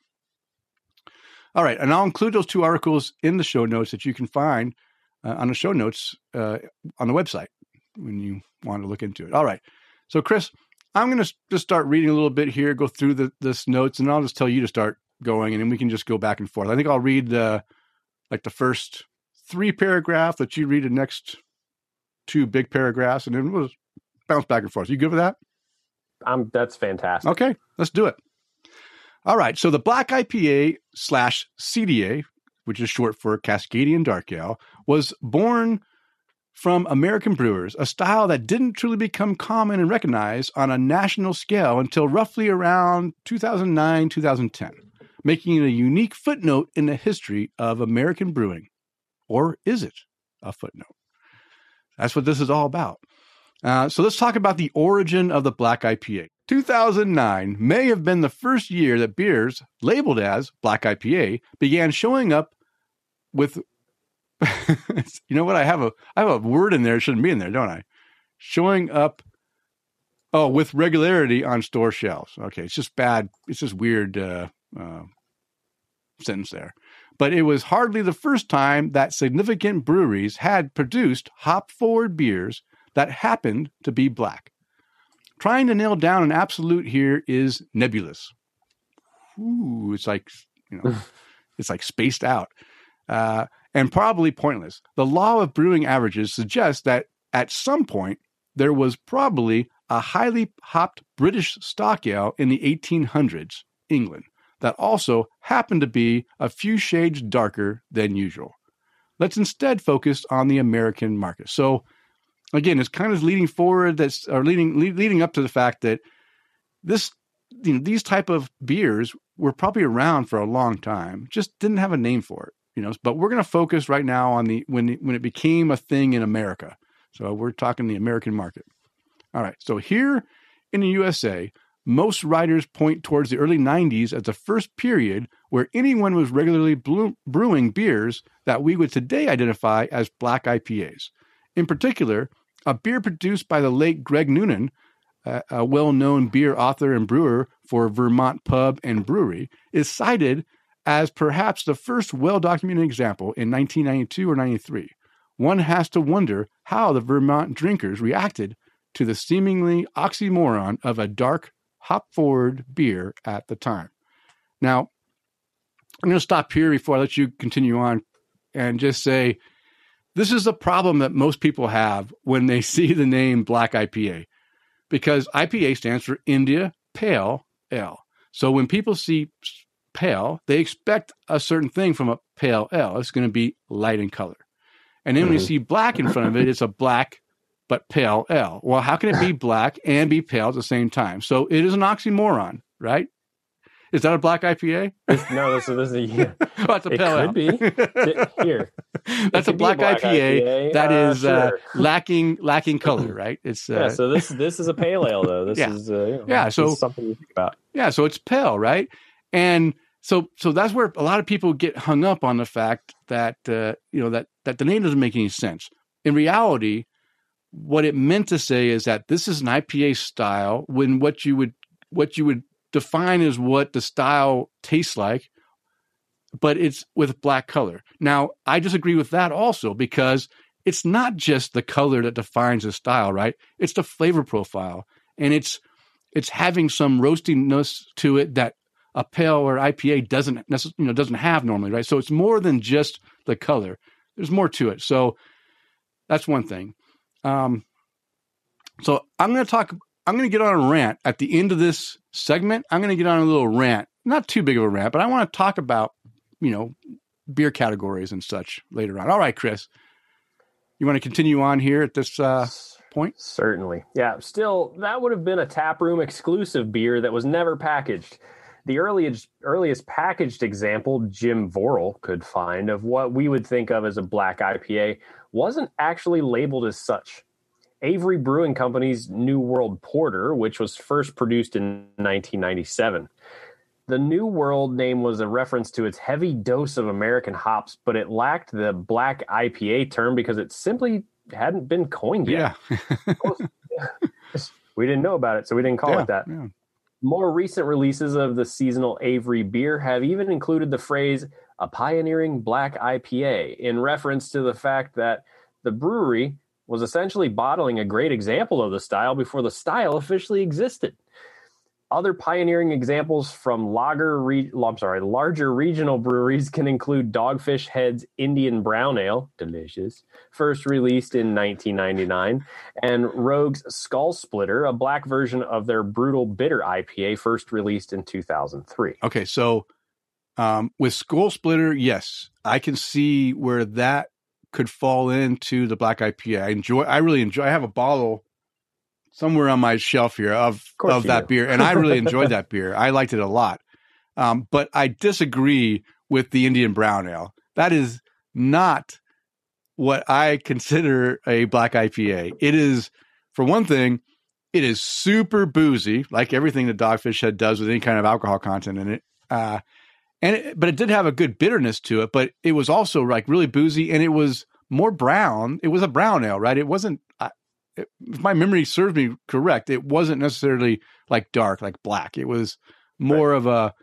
Speaker 2: All right, and I'll include those two articles in the show notes that you can find uh, on the show notes uh, on the website when you want to look into it. All right, so Chris, I'm going to just start reading a little bit here, go through the this notes, and I'll just tell you to start going, and then we can just go back and forth. I think I'll read the like the first three paragraphs, that you read the next two big paragraphs, and then we'll just bounce back and forth. You good with that?
Speaker 3: I'm, that's fantastic.
Speaker 2: Okay, let's do it. All right. So the Black IPA slash CDA, which is short for Cascadian Dark Ale, was born from American brewers, a style that didn't truly become common and recognized on a national scale until roughly around 2009 2010, making it a unique footnote in the history of American brewing. Or is it a footnote? That's what this is all about. Uh, so let's talk about the origin of the black IPA. 2009 may have been the first year that beers labeled as black IPA began showing up with. [laughs] you know what? I have a I have a word in there. It shouldn't be in there, don't I? Showing up. Oh, with regularity on store shelves. Okay, it's just bad. It's just weird uh, uh, sentence there. But it was hardly the first time that significant breweries had produced hop forward beers that happened to be black. Trying to nail down an absolute here is nebulous. Ooh, it's like you know, [laughs] it's like spaced out, uh, and probably pointless. The law of brewing averages suggests that at some point there was probably a highly hopped British stock ale in the 1800s, England, that also happened to be a few shades darker than usual. Let's instead focus on the American market. So, again, it's kind of leading forward that's or leading leading up to the fact that this you know these type of beers were probably around for a long time, just didn't have a name for it. You know, but we're going to focus right now on the when when it became a thing in America. So we're talking the American market. All right. So here in the USA, most writers point towards the early 90s as the first period where anyone was regularly brewing beers that we would today identify as black IPAs. In particular, a beer produced by the late Greg Noonan, a well known beer author and brewer for Vermont Pub and Brewery, is cited as perhaps the first well documented example in 1992 or 93. One has to wonder how the Vermont drinkers reacted to the seemingly oxymoron of a dark, hop forward beer at the time. Now, I'm going to stop here before I let you continue on and just say this is a problem that most people have when they [laughs] see the name Black IPA because IPA stands for India Pale Ale. So when people see pale, they expect a certain thing from a pale ale. It's going to be light in color. And then mm-hmm. when you see black in front of it, it's a black but pale ale. Well, how can it be [laughs] black and be pale at the same time? So it is an oxymoron, right? Is that a black IPA?
Speaker 3: no, this is this is a [laughs] yeah.
Speaker 2: oh, that's a pale [laughs]
Speaker 3: it could be here.
Speaker 2: That's a black, a black, IPA, IPA. that uh, is uh, sure. uh, lacking lacking color, right?
Speaker 3: It's uh, yeah. So this this is a pale ale though. This yeah. is uh, you know,
Speaker 2: yeah. So
Speaker 3: something to think about.
Speaker 2: Yeah. So it's pale, right? And so so that's where a lot of people get hung up on the fact that uh, you know that that the name doesn't make any sense. In reality, what it meant to say is that this is an IPA style when what you would what you would define as what the style tastes like, but it's with black color. Now, I disagree with that also because it's not just the color that defines the style, right? It's the flavor profile and it's it's having some roastiness to it that a pale or IPA doesn't necessarily, you know doesn't have normally, right? So it's more than just the color. There's more to it. So that's one thing. Um, so I'm going to talk. I'm going to get on a rant at the end of this segment. I'm going to get on a little rant, not too big of a rant, but I want to talk about you know beer categories and such later on. All right, Chris, you want to continue on here at this uh, point?
Speaker 3: Certainly. Yeah. Still, that would have been a tap room exclusive beer that was never packaged. The earliest earliest packaged example Jim Vorel could find of what we would think of as a black IPA wasn't actually labeled as such. Avery Brewing Company's New World Porter, which was first produced in 1997. The New World name was a reference to its heavy dose of American hops, but it lacked the black IPA term because it simply hadn't been coined yet.
Speaker 2: Yeah. [laughs] [laughs]
Speaker 3: we didn't know about it, so we didn't call yeah, it that. Yeah. More recent releases of the seasonal Avery beer have even included the phrase a pioneering black IPA in reference to the fact that the brewery was essentially bottling a great example of the style before the style officially existed. Other pioneering examples from lager, re- I'm sorry, larger regional breweries can include Dogfish Head's Indian Brown Ale, delicious, first released in 1999, and Rogue's Skull Splitter, a black version of their Brutal Bitter IPA, first released in 2003.
Speaker 2: Okay, so um, with Skull Splitter, yes, I can see where that could fall into the black IPA. I enjoy. I really enjoy. I have a bottle somewhere on my shelf here of of, of that do. beer, and I really enjoyed [laughs] that beer. I liked it a lot. Um, but I disagree with the Indian Brown Ale. That is not what I consider a black IPA. It is For one thing, it is super boozy, like everything the Dogfish Head does with any kind of alcohol content in it. Uh, and it, but it did have a good bitterness to it. But it was also like really boozy, and it was more brown. It was a brown ale, right? It wasn't. If my memory serves me correct, it wasn't necessarily like dark, like black. It was more right. of a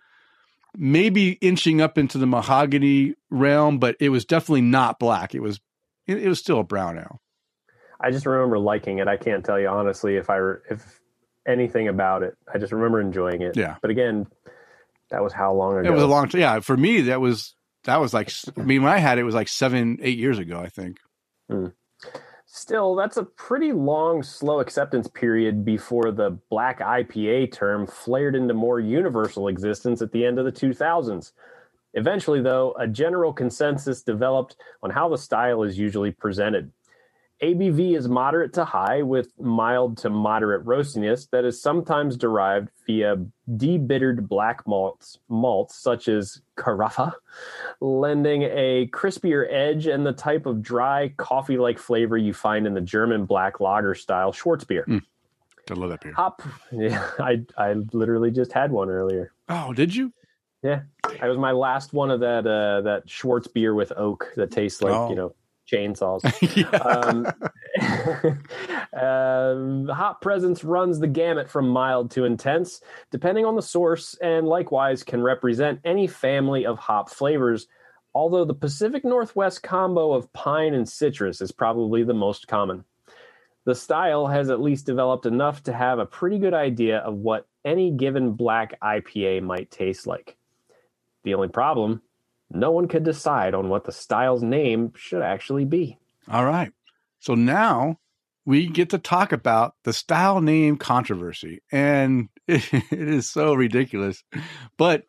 Speaker 2: maybe inching up into the mahogany realm, but it was definitely not black. It was it, it was still a brown ale.
Speaker 3: I just remember liking it. I can't tell you honestly if I if anything about it. I just remember enjoying it.
Speaker 2: Yeah.
Speaker 3: But again, that was how long ago?
Speaker 2: It was a long time. Yeah, for me, that was that was like. I mean, when I had it, it was like seven, eight years ago, I think.
Speaker 3: Hmm. Still, that's a pretty long, slow acceptance period before the black IPA term flared into more universal existence at the end of the 2000s. Eventually, though, a general consensus developed on how the style is usually presented. ABV is moderate to high with mild to moderate roastiness that is sometimes derived via debittered black malts, malts such as Carafa, lending a crispier edge and the type of dry coffee-like flavor you find in the German black lager style Schwarzbier. Mm.
Speaker 2: I love that beer.
Speaker 3: Hop. [laughs] Yeah, I I literally just had one earlier.
Speaker 2: Oh, did you?
Speaker 3: Yeah, I was my last one of that uh, that Schwarzbier with oak that tastes like oh. you know chainsaws. [laughs] um, uh, [laughs] hop presence runs the gamut from mild to intense, depending on the source, and likewise can represent any family of hop flavors. Although the Pacific Northwest combo of pine and citrus is probably the most common. The style has at least developed enough to have a pretty good idea of what any given black IPA might taste like. The only problem no one could decide on what the style's name should actually be.
Speaker 2: All right. So now we get to talk about the style name controversy. And it, [laughs] it is so ridiculous. But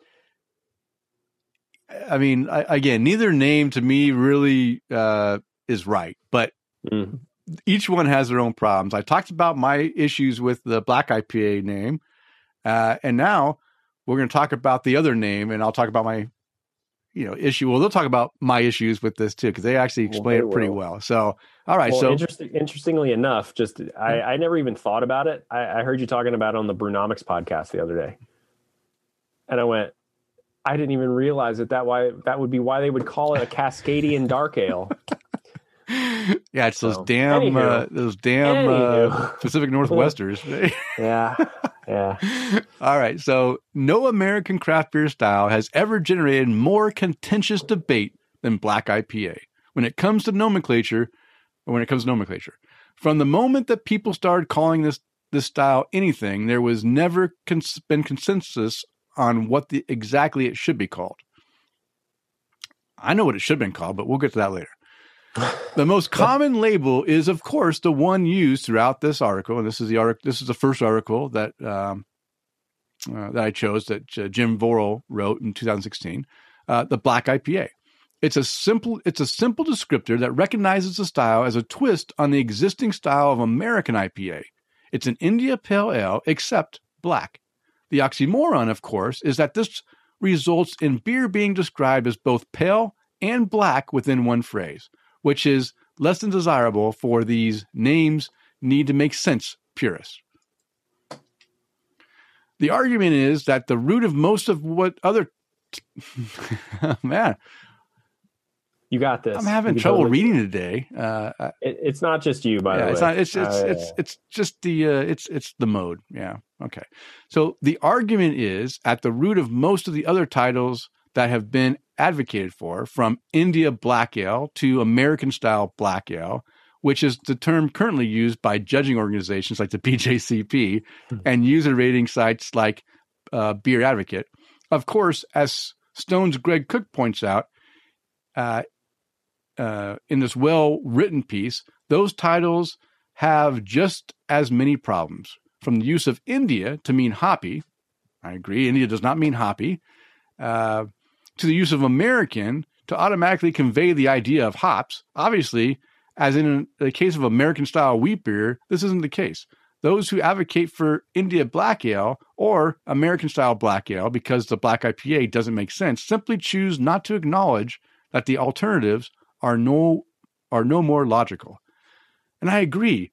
Speaker 2: I mean, I, again, neither name to me really uh, is right, but mm. each one has their own problems. I talked about my issues with the Black IPA name. Uh, and now we're going to talk about the other name, and I'll talk about my you know issue. Well, they'll talk about my issues with this too because they actually explain well, it pretty will. well. So, all right.
Speaker 3: Well,
Speaker 2: so,
Speaker 3: interesting, interestingly enough, just I, mm-hmm. I never even thought about it. I, I heard you talking about it on the Brunomics podcast the other day, and I went, I didn't even realize that that why that would be why they would call it a Cascadian dark ale. [laughs]
Speaker 2: yeah, it's those so, damn uh, those damn uh, Pacific Northwesters. [laughs]
Speaker 3: yeah, yeah. [laughs]
Speaker 2: All right. So, no American craft beer style has ever generated more contentious debate than Black IPA when it comes to nomenclature. Or when it comes to nomenclature, from the moment that people started calling this this style anything, there was never cons- been consensus on what the exactly it should be called. I know what it should have been called, but we'll get to that later the most common label is, of course, the one used throughout this article, and this is the article. This is the first article that um, uh, that I chose that uh, Jim Vorel wrote in 2016. Uh, the Black IPA. It's a simple. It's a simple descriptor that recognizes the style as a twist on the existing style of American IPA. It's an India Pale Ale, except black. The oxymoron, of course, is that this results in beer being described as both pale and black within one phrase which is less than desirable for these names need to make sense purists. The argument is that the root of most of what other [laughs] man,
Speaker 3: you got this.
Speaker 2: I'm having trouble totally reading today. Uh,
Speaker 3: it, it's not just you, by
Speaker 2: yeah,
Speaker 3: the
Speaker 2: it's
Speaker 3: way.
Speaker 2: Not, it's it's, uh, it's, it's just the uh, it's it's the mode. Yeah. Okay. So the argument is at the root of most of the other titles that have been advocated for, from India Black Ale to American style Black Ale, which is the term currently used by judging organizations like the [laughs] BJCP hmm. and user rating sites like uh, Beer Advocate. Of course, as Stone's Greg Koch points out uh, uh, in this well written piece, those titles have just as many problems. From the use of India to mean hoppy, I agree, India does not mean hoppy. Uh, to the use of American to automatically convey the idea of hops. Obviously, as in the case of American style wheat beer, this isn't the case. Those who advocate for India Black Ale or American style Black Ale because the Black IPA doesn't make sense simply choose not to acknowledge that the alternatives are no are no more logical. And I agree.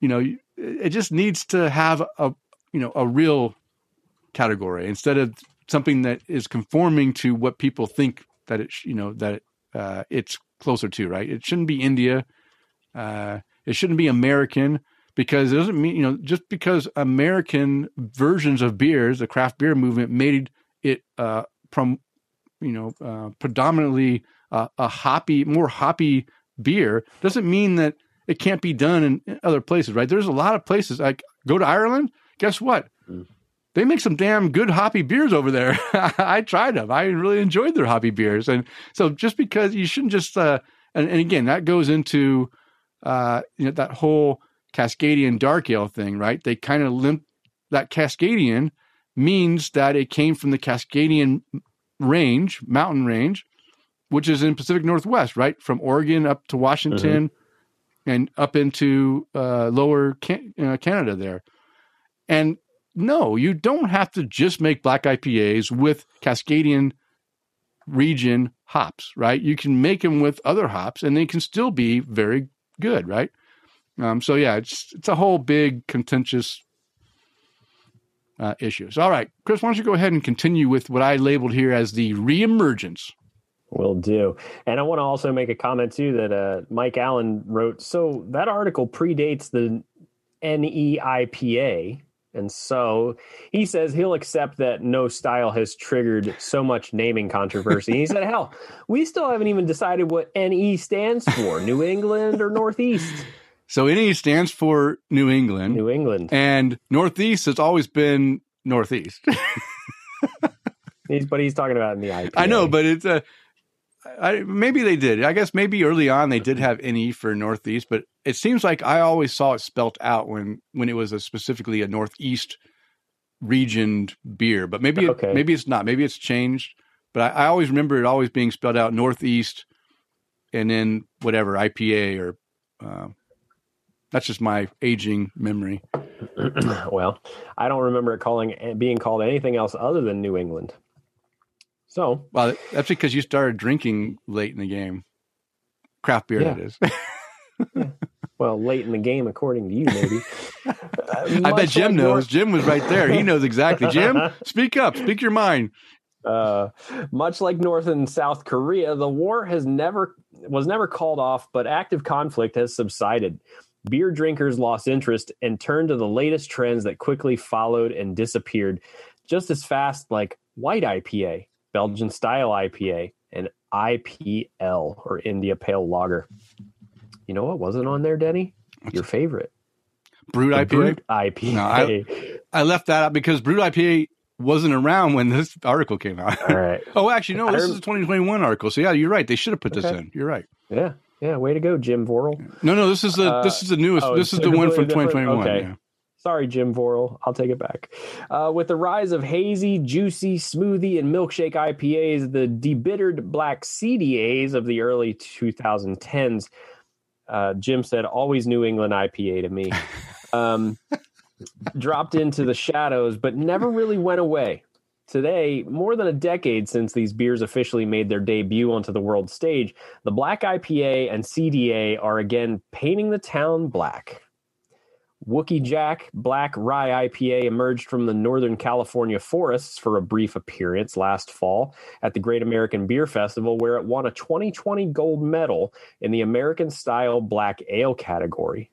Speaker 2: you know, it just needs to have a you know a real category instead of something that is conforming to what people think that it you know that uh, it's closer to. Right? It shouldn't be India. Uh, it shouldn't be American because it doesn't mean you know just because American versions of beers, the craft beer movement made it uh, from you know uh, predominantly a hoppy, more hoppy beer doesn't mean that it can't be done in other places, right? There's a lot of places. Like go to Ireland. Guess what? Mm. They make some damn good hoppy beers over there. [laughs] I tried them. I really enjoyed their hoppy beers. And so just because you shouldn't just uh, and, and again that goes into uh, you know that whole Cascadian dark ale thing, right? They kind of limp that Cascadian means that it came from the Cascadian range, mountain range, which is in Pacific Northwest, right? From Oregon up to Washington mm-hmm. and up into uh, lower Can- uh, Canada there. And no, you don't have to just make black IPAs with Cascadian region hops, right? You can make them with other hops and they can still be very good, right? Um, so yeah, it's it's a whole big contentious uh, issue. So all right, Chris, why don't you go ahead and continue with what I labeled here as the reemergence
Speaker 3: Will do. And I want to also make a comment too that uh, Mike Allen wrote. So that article predates the NEIPA. And so he says he'll accept that no style has triggered so much naming controversy. he said, hell, we still haven't even decided what NE stands for New England or Northeast.
Speaker 2: So NE stands for New England.
Speaker 3: New England.
Speaker 2: And Northeast has always been Northeast. [laughs]
Speaker 3: he's, but he's talking about in the IPA.
Speaker 2: I know, but it's a. I, maybe they did. I guess maybe early on they did have NE for Northeast, but it seems like I always saw it spelt out when when it was a specifically a Northeast regioned beer. But maybe okay. maybe it's not. Maybe it's changed. But I, I, always remember it always being spelled out Northeast, and then whatever IPA or. Uh, that's just my aging memory. [clears throat]
Speaker 3: well, I don't remember it calling being called anything else other than New England. So,
Speaker 2: well, that's because you started drinking late in the game. Craft beer, yeah. that is. [laughs]
Speaker 3: yeah. Well, late in the game, according to you, maybe. [laughs]
Speaker 2: Uh, I bet Jim knows. Jim was right there. He knows exactly. Jim, [laughs] speak up. Speak your mind.
Speaker 3: Uh, much like North and South Korea, the war has never was never called off, but active conflict has subsided. Beer drinkers lost interest and turned to the latest trends that quickly followed and disappeared just as fast, like white IPA, Belgian style IPA, and IPL or India Pale Lager. You know what wasn't on there, Denny? Your favorite.
Speaker 2: Brut IPA? Brut
Speaker 3: IPA. No,
Speaker 2: I, I, left that out because Brut IPA wasn't around when this article came out.
Speaker 3: All right. [laughs]
Speaker 2: oh, actually, no, this rem- is a 2021 article. So, yeah, you're right. They should have put okay. this in. You're right.
Speaker 3: Yeah. Yeah. Way to go, Jim Vorel.
Speaker 2: No, no, this is the uh, this is the newest. Oh, this is the one from 2021. Okay. Yeah.
Speaker 3: Sorry, Jim Vorel. I'll take it back. Uh, with the rise of hazy, juicy, smoothie, and milkshake IPAs, the debittered black CDAs of the early 2010s, uh, Jim said, always New England IPA to me, [laughs] um, dropped into the shadows, but never really went away. Today, more than a decade since these beers officially made their debut onto the world stage, the Black IPA and CDA are again painting the town black. Wookey Jack Black Rye IPA emerged from the Northern California forests for a brief appearance last fall at the Great American Beer Festival, where it won a 2020 gold medal in the American Style Black Ale category.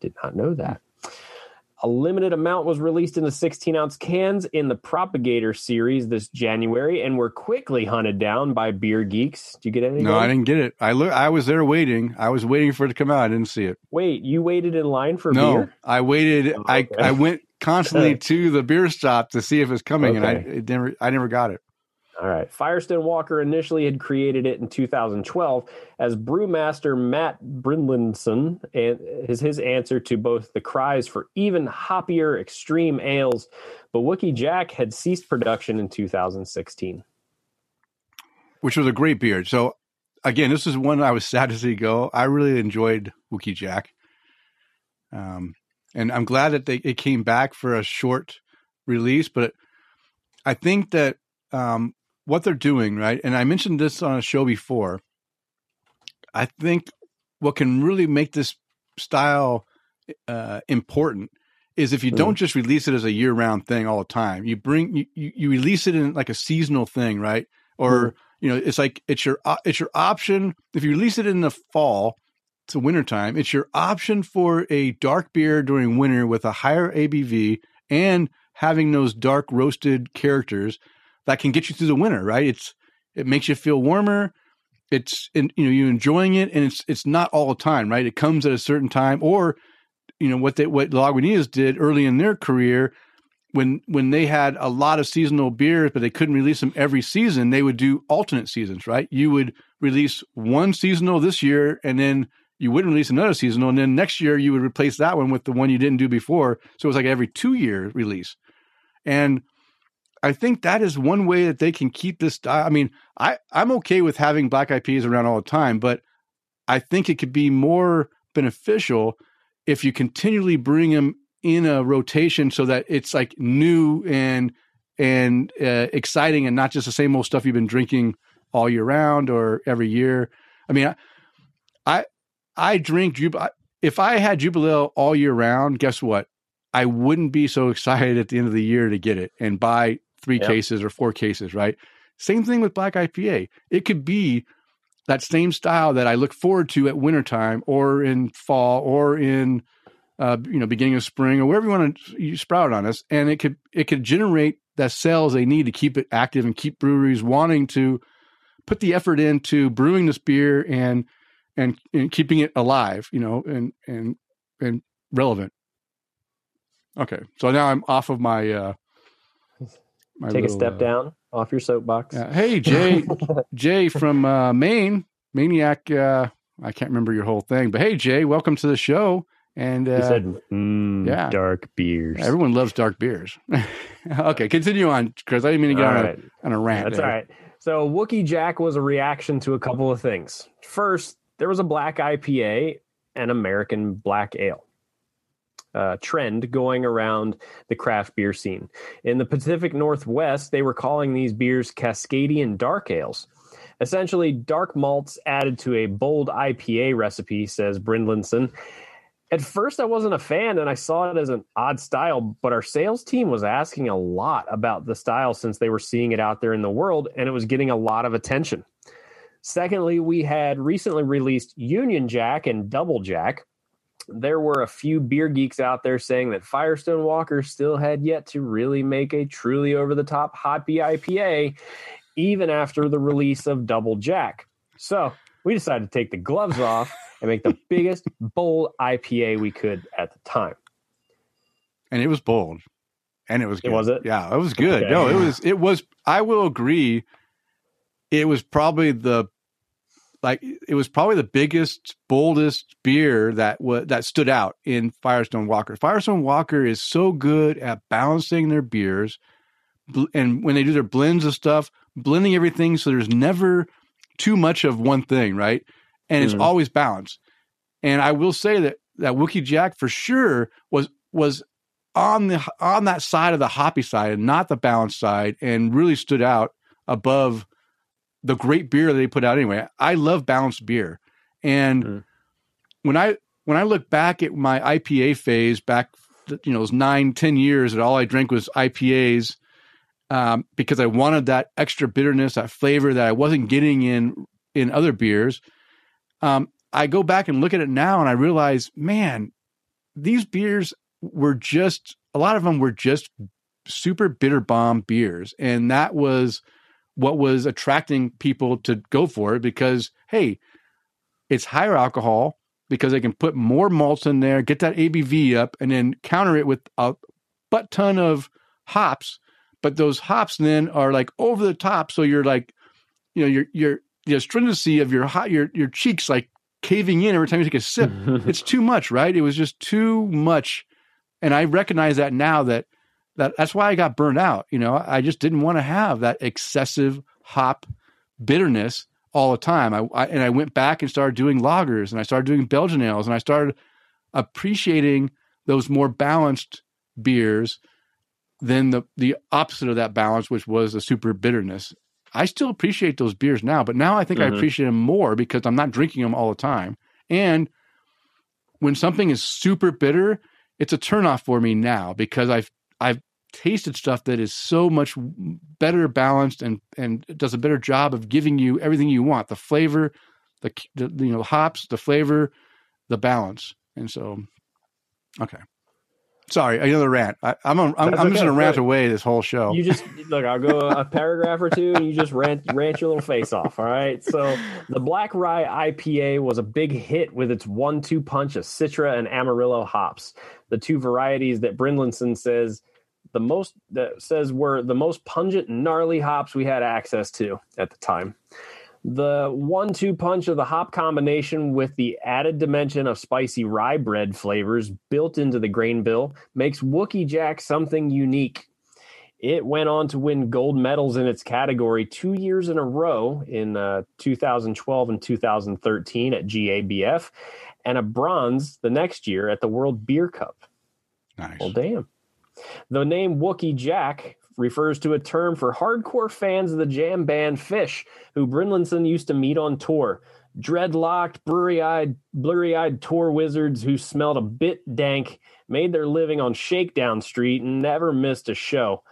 Speaker 3: Did not know that. A limited amount was released in the 16 ounce cans in the Propagator series this January and were quickly hunted down by beer geeks. Did you get any?
Speaker 2: No, I didn't get it. I look, I was there waiting. I was waiting for it to come out. I didn't see it.
Speaker 3: Wait, you waited in line for
Speaker 2: no,
Speaker 3: beer?
Speaker 2: I waited. Oh, okay. I I went constantly [laughs] to the beer shop to see if it's coming, okay. and I never I never got it.
Speaker 3: All right. Firestone Walker initially had created it in 2012 as brewmaster Matt Brynildson and is his answer to both the cries for even hoppier extreme ales, but Wookey Jack had ceased production in 2016.
Speaker 2: Which was a great beer. So again, this is one I was sad to see go. I really enjoyed Wookey Jack. Um, and I'm glad that they it came back for a short release, but I think that um, what they're doing, right? And I mentioned this on a show before. I think what can really make this style uh, important is if you
Speaker 3: Mm.
Speaker 2: don't just release it as a year round thing all the time. You bring you, you release it in like a seasonal thing, right? Or you know, it's like it's your it's your option. If you release it in the fall to wintertime, it's your option for a dark beer during winter with a higher ABV and having those dark roasted characters that can get you through the winter, right? It's it makes you feel warmer. It's you know you're enjoying it, and it's it's not all the time, right? It comes at a certain time, or you know what they what Lagunitas did early in their career when when they had a lot of seasonal beers, but they couldn't release them every season. They would do alternate seasons, right? You would release one seasonal this year, and then you wouldn't release another seasonal, and then next year you would replace that one with the one you didn't do before. So it was like every two year release, and I think that is one way that they can keep this. I mean, I I'm okay with having black IPs around all the time, but I think it could be more beneficial if you continually bring them in a rotation so that it's like new and and uh, exciting and not just the same old stuff you've been drinking all year round or every year. I mean, I I, I drink if I had Jubilee all year round, guess what? I wouldn't be so [laughs] excited at the end of the year to get it and buy three
Speaker 3: Yep.
Speaker 2: cases or four cases, right? Same thing with black IPA. It could be that same style that I look forward to at wintertime or in fall or in uh, you know beginning of spring or wherever you want to you sprout on us, and it could it could generate that sales they need to keep it active and keep breweries wanting to put the effort into brewing this beer and and, and keeping it alive, you know, and and and relevant. Okay, so now I'm off of my. uh my
Speaker 3: Take a step
Speaker 2: uh,
Speaker 3: down off your soapbox.
Speaker 2: uh, hey Jay, [laughs] Jay from uh, Maine, Maniac. Uh, I can't remember your whole thing, but hey Jay, welcome to the show. And
Speaker 3: He
Speaker 2: uh,
Speaker 3: said, mm,
Speaker 2: yeah.
Speaker 3: dark beers.
Speaker 2: everyone loves dark beers. [laughs] okay, continue on, Chris. I didn't mean to get
Speaker 3: All
Speaker 2: on,
Speaker 3: right.
Speaker 2: a, on a rant.
Speaker 3: That's
Speaker 2: there.
Speaker 3: all right. So Wookey Jack was a reaction to a couple of things. First, there was a black IPA and American black ale uh, trend going around the craft beer scene. In the Pacific Northwest, they were calling these beers Cascadian dark ales. Essentially, dark malts added to a bold IPA recipe, says Brynildson. At first, I wasn't a fan and I saw it as an odd style, but our sales team was asking a lot about the style since they were seeing it out there in the world and it was getting a lot of attention. Secondly, we had recently released Union Jack and Double Jack. There were a few beer geeks out there saying that Firestone Walker still had yet to really make a truly over the top hoppy IPA, even after the release of Double Jack. So we decided to take the gloves off and make the [laughs] biggest, bold IPA we could at the time.
Speaker 2: and it was bold, and it was good.
Speaker 3: Was it?
Speaker 2: Yeah, it was good.
Speaker 3: Okay.
Speaker 2: No, it was. It was. I will agree. It was probably the like it was probably the biggest, boldest beer that was that stood out in Firestone Walker. Firestone Walker is so good at balancing their beers, bl- and when they do their blends of stuff, blending everything so there's never too much of one thing, right? And it's
Speaker 3: Mhm.
Speaker 2: always balanced. And I will say that that Wookey Jack for sure was was on the on that side of the hoppy side and not the balanced side, and really stood out above the great beer that they put out anyway. I love balanced beer, and
Speaker 3: Mm.
Speaker 2: when I when I look back at my IPA phase back, you know, those nine ten years that all I drank was IPAs. Um, because I wanted that extra bitterness, that flavor that I wasn't getting in in other beers. Um, I go back and look at it now, and I realize, man, these beers were just a lot of them were just super bitter bomb beers, and that was what was attracting people to go for it because hey, it's higher alcohol because they can put more malts in there, get that ABV up, and then counter it with a butt ton of hops. But those hops then are like over the top, so you're like, you know, your your the astringency of your hot your your cheeks like caving in every time you take a sip [laughs] it's too much, right? It was just too much, and I recognize that now that that that's why I got burned out. You know, I just didn't want to have that excessive hop bitterness all the time. I, I and I went back and started doing lagers, and I started doing Belgian ales, and I started appreciating those more balanced beers than the the opposite of that balance, which was the super bitterness. I still appreciate those beers now, but now I think I
Speaker 3: Mhm.
Speaker 2: appreciate them more because I'm not drinking them all the time. And when something is super bitter, it's a turnoff for me now because I've I've tasted stuff that is so much better balanced and and does a better job of giving you everything you want the flavor the, the you know hops the flavor the balance. And so okay. Sorry another rant. I, am I'm, I'm, I'm just gonna rant away this whole show.
Speaker 3: you just look i'll go a paragraph or two and you just rant rant your little face off all right? So the black rye ipa was a big hit with its one-two punch of citra and amarillo hops. The two varieties that brynildson says the most that says were the most pungent, gnarly hops we had access to at the time. The one two punch of the hop combination with the added dimension of spicy rye bread flavors built into the grain bill makes Wookey Jack something unique. It went on to win gold medals in its category two years in a row in uh, 2012 and 2013 at GABF, and a bronze the next year at the World Beer Cup.
Speaker 2: Nice.
Speaker 3: Well, damn. The name Wookey Jack refers to a term for hardcore fans of the jam band Phish, who Brynildson used to meet on tour. Dreadlocked, blurry-eyed, blurry-eyed tour wizards who smelled a bit dank, made their living on Shakedown Street, and never missed a show.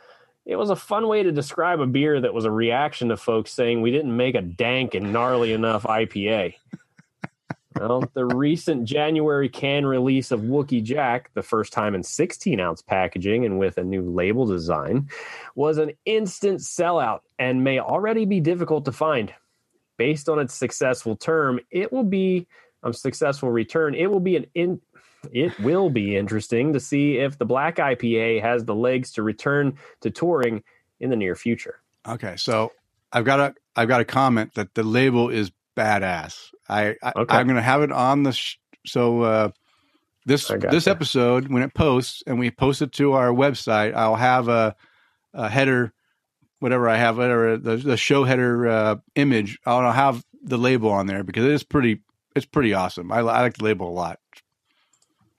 Speaker 3: It was a fun way to describe a beer that was a reaction to folks saying we didn't make a dank and gnarly enough IPA. Well, the recent January can release of Wookey Jack, the first time in 16 ounce packaging and with a new label design, was an instant sellout and may already be difficult to find. Based on its successful term, it will be a successful return. It will be an in, it will be interesting to see if the Black IPA has the legs to return to touring in the near future.
Speaker 2: Okay, so I've got a I've got a comment that the label is badass. I, I okay. I'm going to have it on the sh- so uh, this this episode when it posts and we post it to our website, I'll have a, a header, whatever I have, whatever the, the show header uh, image. I'll have the label on there because it is pretty. It's pretty awesome. I, I like the label a lot.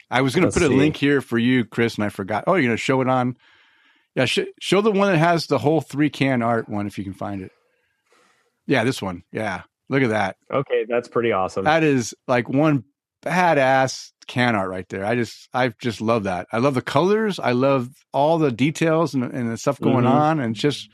Speaker 2: I was going to put see. a link here for you, Chris, and I forgot. Oh, you're going to show it on. Yeah, sh- show the one that has the whole three can art one if you can find it. Yeah, this one. Yeah, Look at that.
Speaker 3: Okay, that's pretty awesome.
Speaker 2: That is like one badass can art right there. I just I just love that. I love the colors. I love all the details and, and the stuff going mm-hmm. on, and just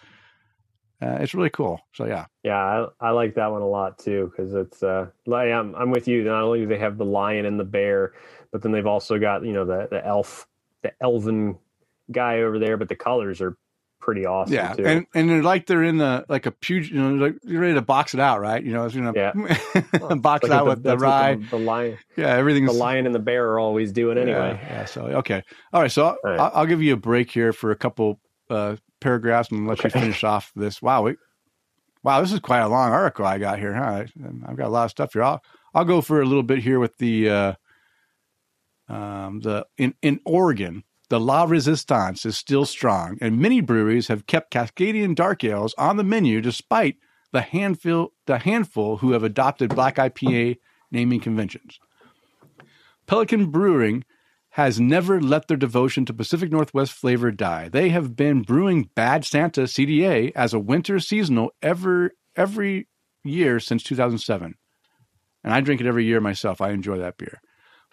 Speaker 2: uh, it's really cool. So yeah,
Speaker 3: yeah, I, I like that one a lot too because it's uh like I'm I'm with you. Not only do they have the lion and the bear, but then they've also got you know the the elf the elven guy over there, but the colors are pretty awesome.
Speaker 2: Yeah,
Speaker 3: too.
Speaker 2: and and they're like they're in the like a pug, you know, like you're ready to box it out, right? You know, you know,
Speaker 3: yeah. [laughs]
Speaker 2: box like out with the, the rye,
Speaker 3: the, the, lion.
Speaker 2: Yeah, everything's
Speaker 3: the lion and the bear are always doing anyway.
Speaker 2: Yeah. yeah so okay, all right. So right. I'll, I'll, give you a break here for a couple uh, paragraphs and let okay. you finish off this. Wow, we, wow, this is quite a long article I got here. Huh? I've got a lot of stuff here. I'll I'll go for a little bit here with the uh, um, the in in Oregon the La Resistance is still strong, and many breweries have kept Cascadian dark ales on the menu despite the handful, the handful who have adopted black IPA naming conventions. Pelican Brewing has never let their devotion to Pacific Northwest flavor die. They have been brewing Bad Santa CDA as a winter seasonal ever every year since 2007. And I drink it every year myself. I enjoy that beer.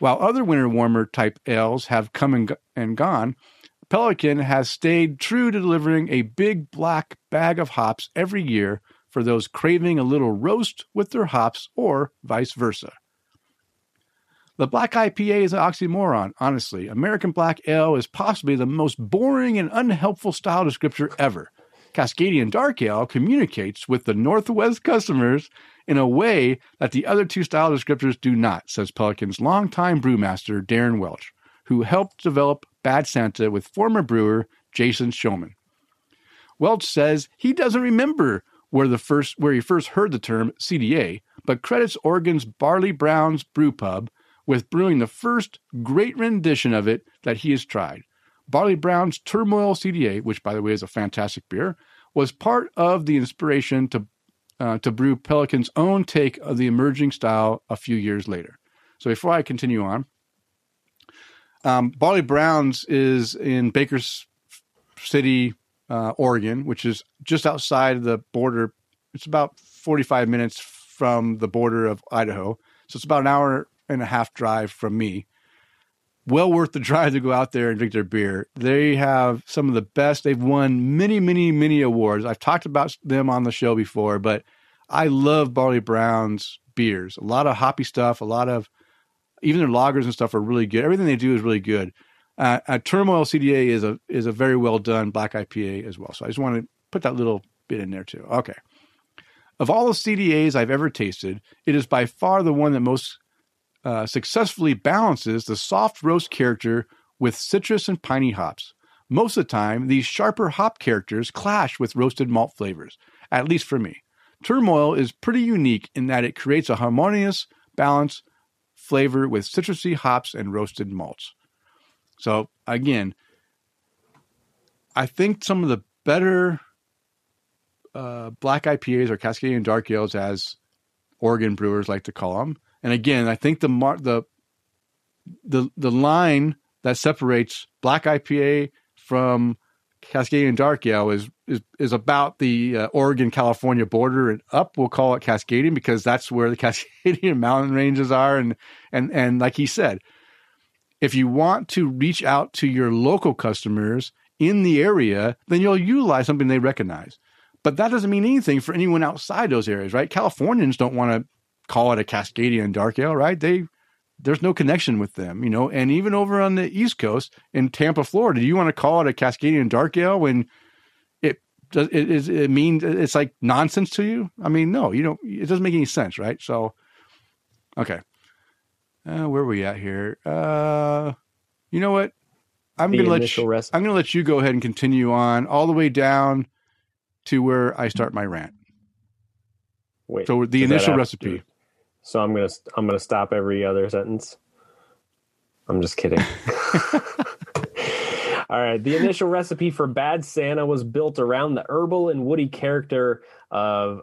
Speaker 2: While other winter warmer type ales have come and, and gone, Pelican has stayed true to delivering a big black bag of hops every year for those craving a little roast with their hops or vice versa. The black IPA is an oxymoron, honestly. American Black Ale is possibly the most boring and unhelpful style descriptor ever. Cascadian Dark Ale communicates with the Northwest customers in a way that the other two style descriptors do not, says Pelican's longtime brewmaster Darron Welch, who helped develop Bad Santa with former brewer Jason Showman. Welch says he doesn't remember where the first where he first heard the term CDA, but credits Oregon's Barley Brown's Brew Pub with brewing the first great rendition of it that he has tried. Barley Brown's Turmoil CDA, which by the way is a fantastic beer, was part of the inspiration to uh, to brew Pelican's own take of the emerging style a few years later. So before I continue on, um, Barley Browns is in Bakers City, uh, Oregon, which is just outside the border. It's about 45 minutes from the border of Idaho. So it's about an hour and a half drive from me. Well worth the drive to go out there and drink their beer. They have some of the best. They've won many, many, many awards. I've talked about them on the show before, but I love Barley Brown's beers. A lot of hoppy stuff, a lot of even their lagers and stuff are really good. Everything they do is really good. Uh, uh, Turmoil CDA is a is a very well done black IPA as well. So I just want to put that little bit in there too. Okay. Of all the CDAs I've ever tasted, it is by far the one that most uh, successfully balances the soft roast character with citrus and piney hops. Most of the time, these sharper hop characters clash with roasted malt flavors, at least for me. Turmoil is pretty unique in that it creates a harmonious balance flavor with citrusy hops and roasted malts. So, again, I think some of the better uh, black IPAs or Cascadian Dark Ales, as Oregon brewers like to call them, and again, I think the mar- the the the line that separates black IPA from Cascadian Dark Ale is is, is about the uh, Oregon California border and up. We'll call it Cascadian because that's where the [laughs] Cascadian mountain ranges are, and and and like he said, if you want to reach out to your local customers in the area, then you'll utilize something they recognize. But that doesn't mean anything for anyone outside those areas, right? Californians don't want to call it a Cascadian dark ale, right? They there's no connection with them, you know. And even over on the East Coast in Tampa, Florida, do you want to call it a Cascadian dark ale when it does it is it means it's like nonsense to you? I mean, no, you don't. It doesn't make any sense, right? So, okay, uh, where are we at here? Uh, you know what? I'm
Speaker 3: The
Speaker 2: gonna let you,
Speaker 3: recipe.
Speaker 2: I'm gonna let you go ahead and continue on all the way down to where I start my rant.
Speaker 3: Wait.
Speaker 2: So the initial recipe.
Speaker 3: So I'm gonna I'm gonna stop every other sentence. I'm just kidding. [laughs] [laughs] All right. The initial recipe for Bad Santa was built around the herbal and woody character of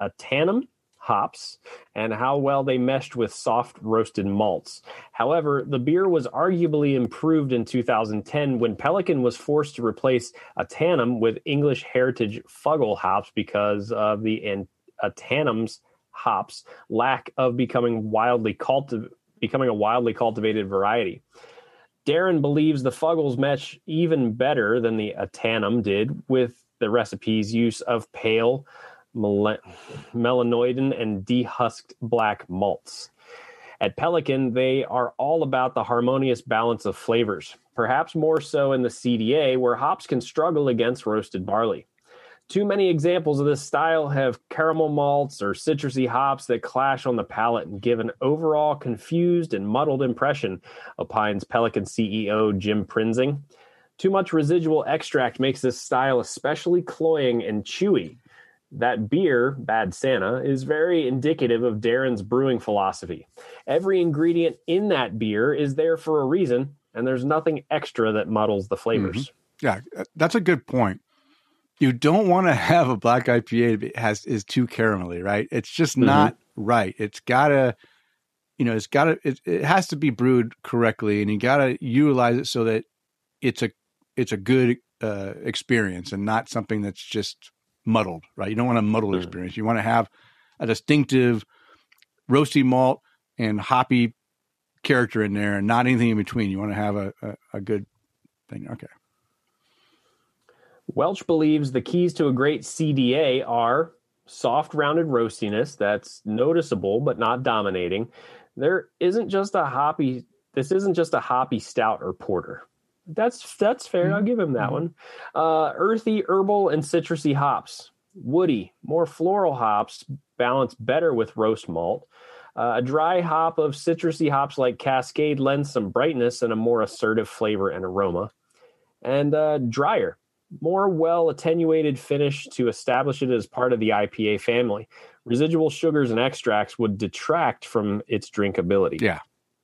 Speaker 3: a tannum hops and how well they meshed with soft roasted malts. However, the beer was arguably improved in 2010 when Pelican was forced to replace Ahtanum with English heritage fuggle hops because of the an- Ahtanum's hops lack of becoming wildly cultiv- becoming a wildly cultivated variety. Darron believes the Fuggles mesh even better than the Ahtanum did with the recipe's use of pale mel- melanoidin and dehusked black malts. At Pelican, they are all about the harmonious balance of flavors, perhaps more so in the CDA, where hops can struggle against roasted barley. Too many examples of this style have caramel malts or citrusy hops that clash on the palate and give an overall confused and muddled impression, opines Pelican CEO Jim Prinzing. Too much residual extract makes this style especially cloying and chewy. That beer, Bad Santa, is very indicative of Darron's brewing philosophy. Every ingredient in that beer is there for a reason, and there's nothing extra that muddles the flavors.
Speaker 2: Yeah, uh, that's a good point. You don't want to have a black IPA that has is too caramelly, right? It's just not right. It's gotta, you know, it's gotta. It, it has to be brewed correctly, and you gotta utilize it so that it's a it's a good uh, experience and not something that's just muddled, right? You don't want a muddled
Speaker 3: Mhm.
Speaker 2: experience. You want to have a distinctive roasty malt and hoppy character in there, and not anything in between. You want to have a, a, a good thing. Okay.
Speaker 3: Welch believes the keys to a great CDA are soft rounded roastiness that's noticeable but not dominating. There isn't just a hoppy this isn't just a hoppy stout or porter. That's that's fair. I'll give him that one. Uh, earthy, herbal, and citrusy hops. Woody, more floral hops balance better with roast malt. Uh, a dry hop of citrusy hops like Cascade lends some brightness and a more assertive flavor and aroma. And uh, drier, more well attenuated finish to establish it as part of the IPA family. Residual sugars and extracts would detract from its drinkability.
Speaker 2: Yeah.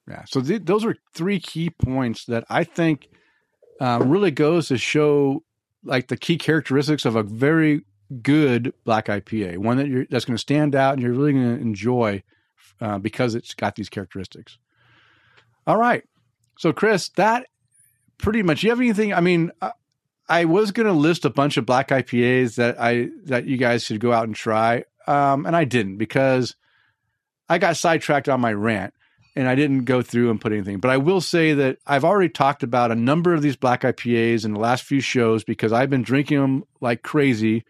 Speaker 2: Yeah. So th- those are three key points that I think uh, really goes to show like the key characteristics of a very good black IPA, one that you're that's going to stand out and you're really going to enjoy uh, because it's got these characteristics. All right. So Chris, that pretty much. You have anything? I mean, I, was going to list a bunch of black IPAs that I that you guys should go out and try, um, and I didn't because I got sidetracked on my rant. and I didn't go through and put anything. But I will say that I've already talked about a number of these black IPAs in the last few shows because I've been drinking them like crazy.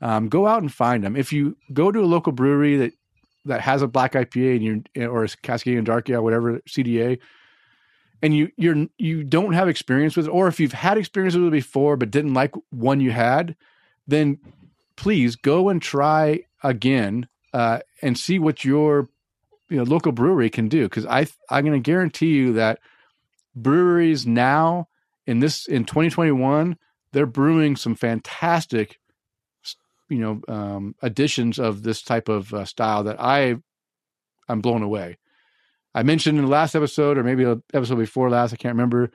Speaker 2: Um, go out and find them. If you go to a local brewery that that has a black IPA and you or a Cascadian Dark Ale, whatever CDA, and you you're you don't have experience with it, or if you've had experience with it before but didn't like one you had, then please go and try again uh, and see what your you know local brewery can do because I I'm going to guarantee you that breweries now in this in 2021 they're brewing some fantastic you know um, additions of this type of uh, style that I I'm blown away. I mentioned in the last episode or maybe the episode before last I can't remember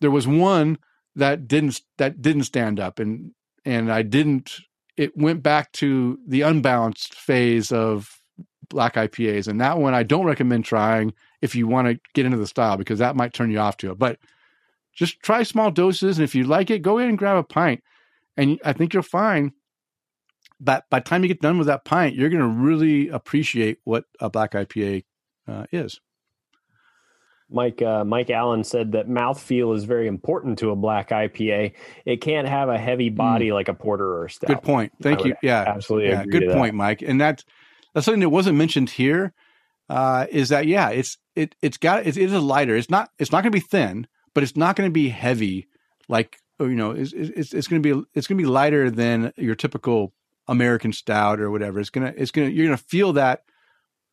Speaker 2: there was one that didn't that didn't stand up and and I didn't it went back to the unbalanced phase of black IPAs. And that one I don't recommend trying if you want to get into the style because that might turn you off to it. But just try small doses. And if you like it, go in and grab a pint. And I think you'll find that by the time you get done with that pint, you're going to really appreciate what a black IPA uh, is.
Speaker 3: Mike uh, Mike Allen said that mouthfeel is very important to a black IPA. It can't have a heavy body mm. like a porter or a stout.
Speaker 2: Good point. Thank you. Yeah,
Speaker 3: absolutely.
Speaker 2: Yeah, good point,
Speaker 3: that.
Speaker 2: Mike. And that's that's something that wasn't mentioned here. Uh, is that yeah? It's it it's got it, it is a lighter. It's not it's not going to be thin, but it's not going to be heavy. Like you know, it's it's, it's going to be it's going to be lighter than your typical American stout or whatever. It's gonna it's gonna you're gonna feel that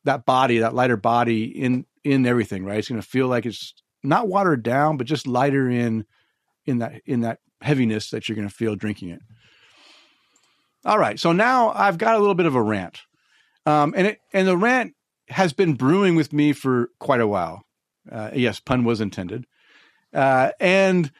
Speaker 2: that body, that lighter body in in everything, right? It's gonna feel like it's not watered down, but just lighter in in that in that heaviness that you're gonna feel drinking it. All right, so now I've got a little bit of a rant. Um, and it and the rant has been brewing with me for quite a while. Uh, yes, pun was intended. Uh, and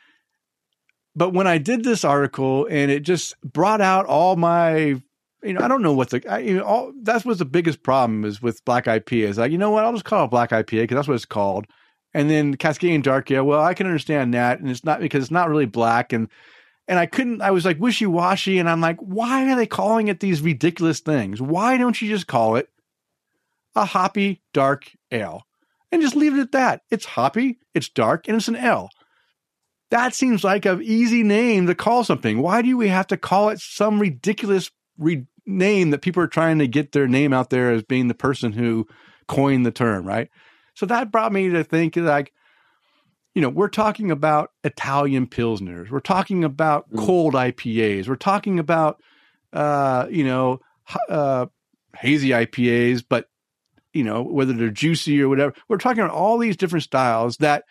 Speaker 2: but when I did this article and it just brought out all my, you know, I don't know what the, I, you know, all, that's was the biggest problem is with black IPA. Is like, you know what, I'll just call it black IPA because that's what it's called. And then Cascadian Dark Ale, well, I can understand that, and it's not because it's not really black, and and I couldn't, I was like wishy washy. And I'm like, why are they calling it these ridiculous things? Why don't you just call it a hoppy dark ale and just leave it at that? It's hoppy, it's dark, and it's an ale. That seems like an easy name to call something. Why do we have to call it some ridiculous re- name that people are trying to get their name out there as being the person who coined the term, right? So that brought me to think like, you know, we're talking about Italian pilsners. We're talking about mm. cold IPAs. We're talking about, uh, you know, uh, hazy IPAs, but you know whether they're juicy or whatever. We're talking about all these different styles that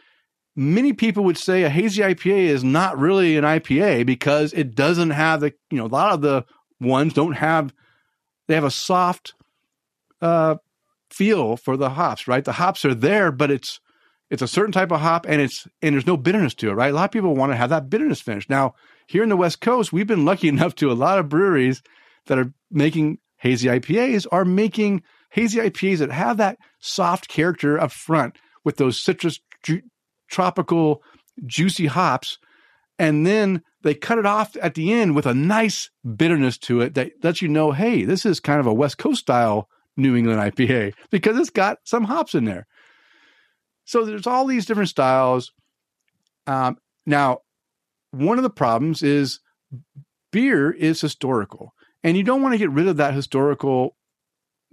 Speaker 2: many people would say a hazy IPA is not really an IPA because it doesn't have the you know a lot of the ones don't have they have a soft uh, feel for the hops, right? The hops are there, but it's it's a certain type of hop and it's and there's no bitterness to it, right? A lot of people want to have that bitterness finish. Now, here in the West Coast, we've been lucky [laughs] enough to a lot of breweries that are making hazy IPAs are making hazy IPAs that have that soft character up front with those citrus ju- tropical juicy hops and then they cut it off at the end with a nice bitterness to it that lets you know, hey, this is kind of a West Coast style New England IPA [laughs] because it's got some hops in there. So there's all these different styles. Um, now, one of the problems is beer is historical, and you don't want to get rid of that historical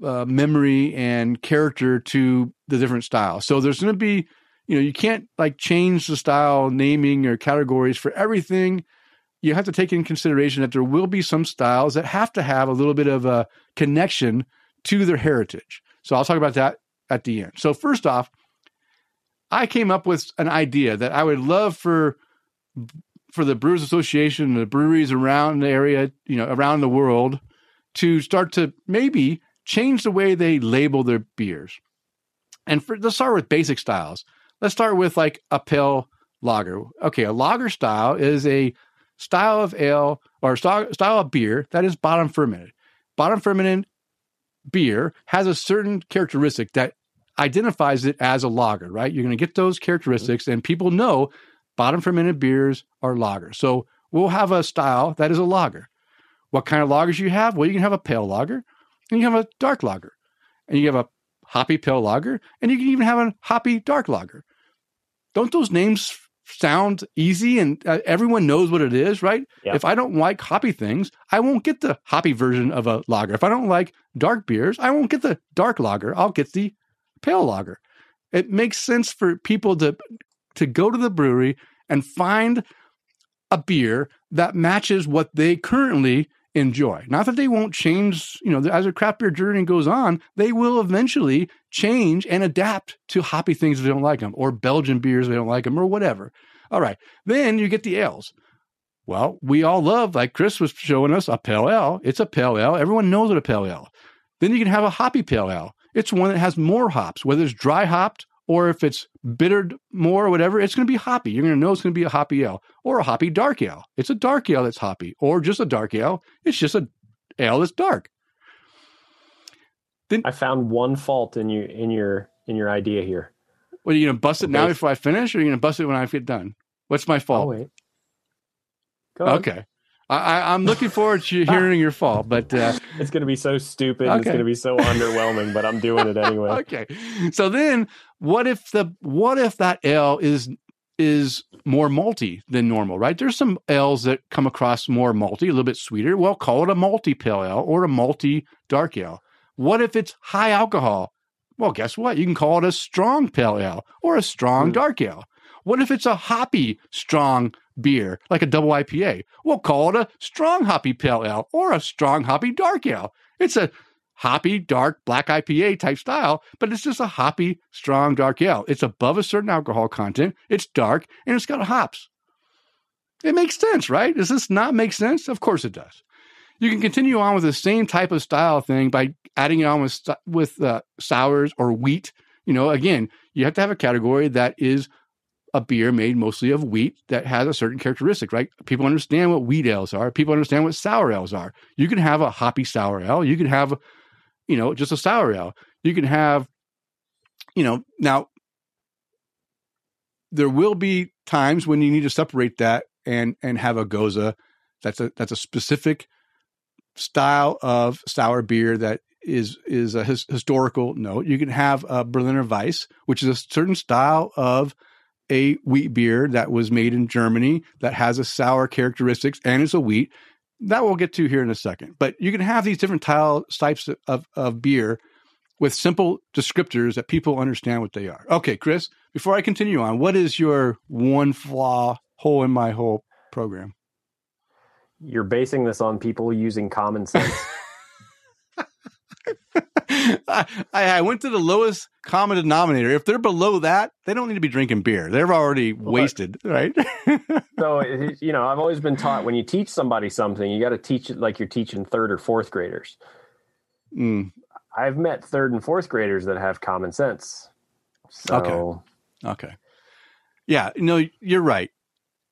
Speaker 2: uh, memory and character to the different styles. So there's going to be, you know, you can't like change the style naming or categories for everything. You have to take in consideration that there will be some styles that have to have a little bit of a connection to their heritage. So I'll talk about that at the end. So first off, I came up with an idea that I would love for for the Brewers Association the breweries around the area, you know, around the world, to start to maybe change the way they label their beers. And for, let's start with basic styles. Let's start with like a pale lager. Okay, a lager style is a style of ale or style, style of beer that is bottom fermented. Bottom fermented beer has a certain characteristic that identifies it as a lager, right? You're going to get those characteristics, and people know bottom fermented beers are lagers. So we'll have a style that is a lager. What kind of lagers you have? Well, you can have a pale lager, and you have a dark lager, and you have a hoppy pale lager, and you can even have a hoppy dark lager. Don't those names sound easy and uh, everyone knows what it is, right?
Speaker 3: Yeah.
Speaker 2: If I don't like hoppy things, I won't get the hoppy version of a lager. If I don't like dark beers, I won't get the dark lager. I'll get the pale lager. It makes sense for people to to go to the brewery and find a beer that matches what they currently enjoy. Not that they won't change, you know, as their craft beer journey goes on, they will eventually change and adapt to hoppy things if they don't like them, or Belgian beers if they don't like them, or whatever. All right. Then you get the ales. Well, we all love, like Chris was showing us, a pale ale. It's a pale ale. Everyone knows what a pale ale. Then you can have a hoppy pale ale. It's one that has more hops, whether it's dry hopped or if it's bittered more or whatever, it's going to be hoppy. You're going to know it's going to be a hoppy ale or a hoppy dark ale. It's a dark ale that's hoppy or just a dark ale. It's just a ale that's dark.
Speaker 3: Then I found one fault in you in your in your idea here.
Speaker 2: What are you going to bust it now before I finish or are you going to bust it when I get done? What's my
Speaker 3: Oh
Speaker 2: fault?
Speaker 3: wait. Go on.
Speaker 2: okay. I, I'm looking forward to [laughs] hearing your fault, but uh,
Speaker 3: It's going to be so stupid. and It's going to be so underwhelming, but I'm doing it anyway. [laughs]
Speaker 2: okay. So then, what if the what if that ale is is more malty than normal? Right? There's some ales that come across more malty, a little bit sweeter. Well, call it a malty pale ale or a malty dark ale. What if it's high alcohol? Well, guess what? You can call it a strong pale ale or a strong dark ale. What if it's a hoppy strong beer, like a double IPA? We'll call it a strong hoppy pale ale or a strong hoppy dark ale. It's a hoppy, dark, black IPA type style, but it's just a hoppy, strong, dark ale. It's above a certain alcohol content, it's dark, and it's got hops. It makes sense, right? Does this not make sense? Of course it does. You can continue on with the same type of style thing by adding it on with with uh, sours or wheat. You know, again, you have to have a category that is a beer made mostly of wheat that has a certain characteristic, right? People understand what wheat ales are. People understand what sour ales are. You can have a hoppy sour ale. You can have, you know, just a sour ale. You can have, you know, now there will be times when you need to separate that and and have a gose. That's a that's a specific style of sour beer that is is a his, historical note. You can have a Berliner Weiss, which is a certain style of a wheat beer that was made in Germany that has a sour characteristics and it's a wheat. That we'll get to here in a second. But you can have these different tile, types of, of, beer with simple descriptors that people understand what they are. Okay, Chris, before I continue on, what is your one flaw hole in my whole program?
Speaker 3: You're basing this on people using common sense. [laughs]
Speaker 2: I, I went to the lowest common denominator. If they're below that, they don't need to be drinking beer. They're already wasted, right? [laughs]
Speaker 3: so, you know, I've always been taught when you teach somebody something, you got to teach it like you're teaching third or fourth graders.
Speaker 2: Mm,
Speaker 3: I've met third and fourth graders that have common sense. So,
Speaker 2: Okay. okay. Yeah, no, you're right.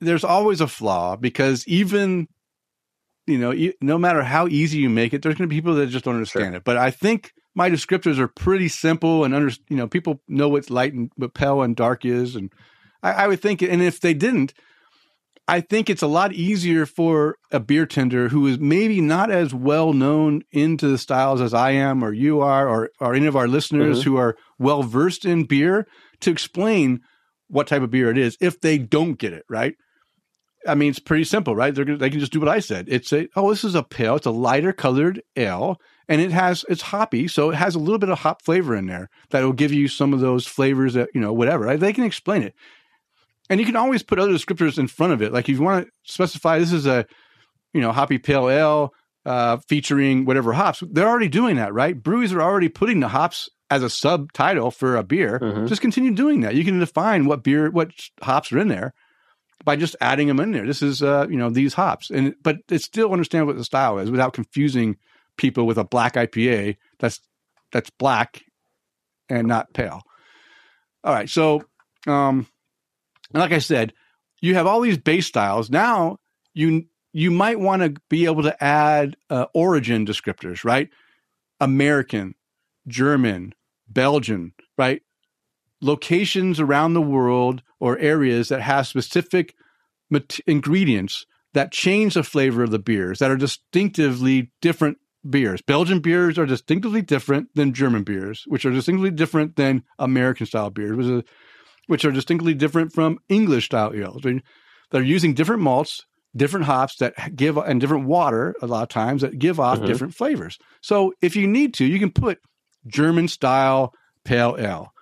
Speaker 2: There's always a flaw because even, you know, no matter how easy you make it, there's going to be people that just don't understand
Speaker 3: Sure.
Speaker 2: it. But I think my descriptors are pretty simple and under, you know, people know what light and what pale and dark is, and I, I would think, and if they didn't, I think it's a lot easier for a beer tender who is maybe not as well known into the styles as I am or you are or, or any of our listeners
Speaker 3: Mhm.
Speaker 2: who are well versed in beer to explain what type of beer it is if they don't get it, right? I mean, it's pretty simple, right? They're, they can just do what I said. It's a, oh, this is a pale, it's a lighter colored ale, and it has, it's hoppy, so it has a little bit of hop flavor in there that will give you some of those flavors that, you know, whatever. They can explain it. And you can always put other descriptors in front of it. Like if you want to specify this is a, you know, hoppy pale ale uh, featuring whatever hops, they're already doing that, right? Breweries are already putting the hops as a subtitle for a beer.
Speaker 3: Mhm.
Speaker 2: Just continue doing that. You can define what beer, what hops are in there by just adding them in there. This is, uh, you know, these hops, and but it's still understand what the style is without confusing people with a black IPA that's that's black and not pale. All right, so um, like I said, you have all these base styles. Now you you might want to be able to add uh, origin descriptors, right? American, German, Belgian, right? Locations around the world or areas that have specific mat- ingredients that change the flavor of the beers that are distinctively different beers. Belgian beers are distinctively different than German beers, which are distinctly different than American style beers, which, is, which are distinctly different from English style ales. They're using different malts, different hops that give and different water a lot of times that give off
Speaker 3: Mhm.
Speaker 2: different flavors. So if you need to, you can put German style pale ale.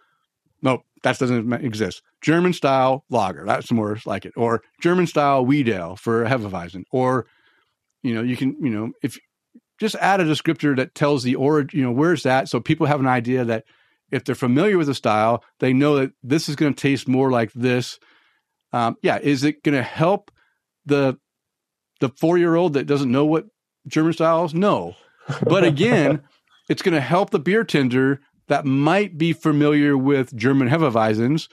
Speaker 2: No, that doesn't exist. German style lager. That's more like it. Or German style wheat ale for Hefeweizen. Or, you know, you can, you know, if just add a descriptor that tells the origin, you know, where's that? So people have an idea that if they're familiar with the style, they know that this is going to taste more like this. Um, yeah, is it going to help the the four year old that doesn't know what German style is? No, but again, [laughs] it's going to help the beer tender that might be familiar with German Hefeweizens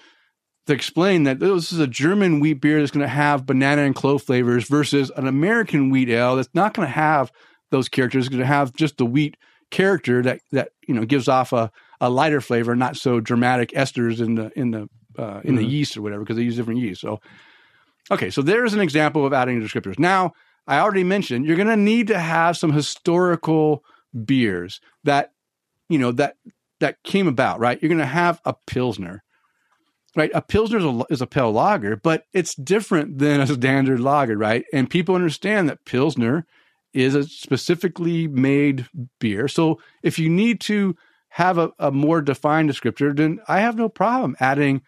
Speaker 2: to explain that oh, this is a German wheat beer that's going to have banana and clove flavors versus an American wheat ale that's not going to have those characters. Going to have just the wheat character that that you know gives off a, a lighter flavor, not so dramatic esters in the in the uh, in the
Speaker 3: Mhm.
Speaker 2: yeast or whatever because they use different yeast. So okay, so there's an example of adding descriptors. Now I already mentioned you're going to need to have some historical beers that you know that that came about, right? You're going to have a pilsner, right? A pilsner is a, is a pale lager, but it's different than a standard lager, right? And people understand that pilsner is a specifically made beer. So if you need to have a, a more defined descriptor, then I have no problem adding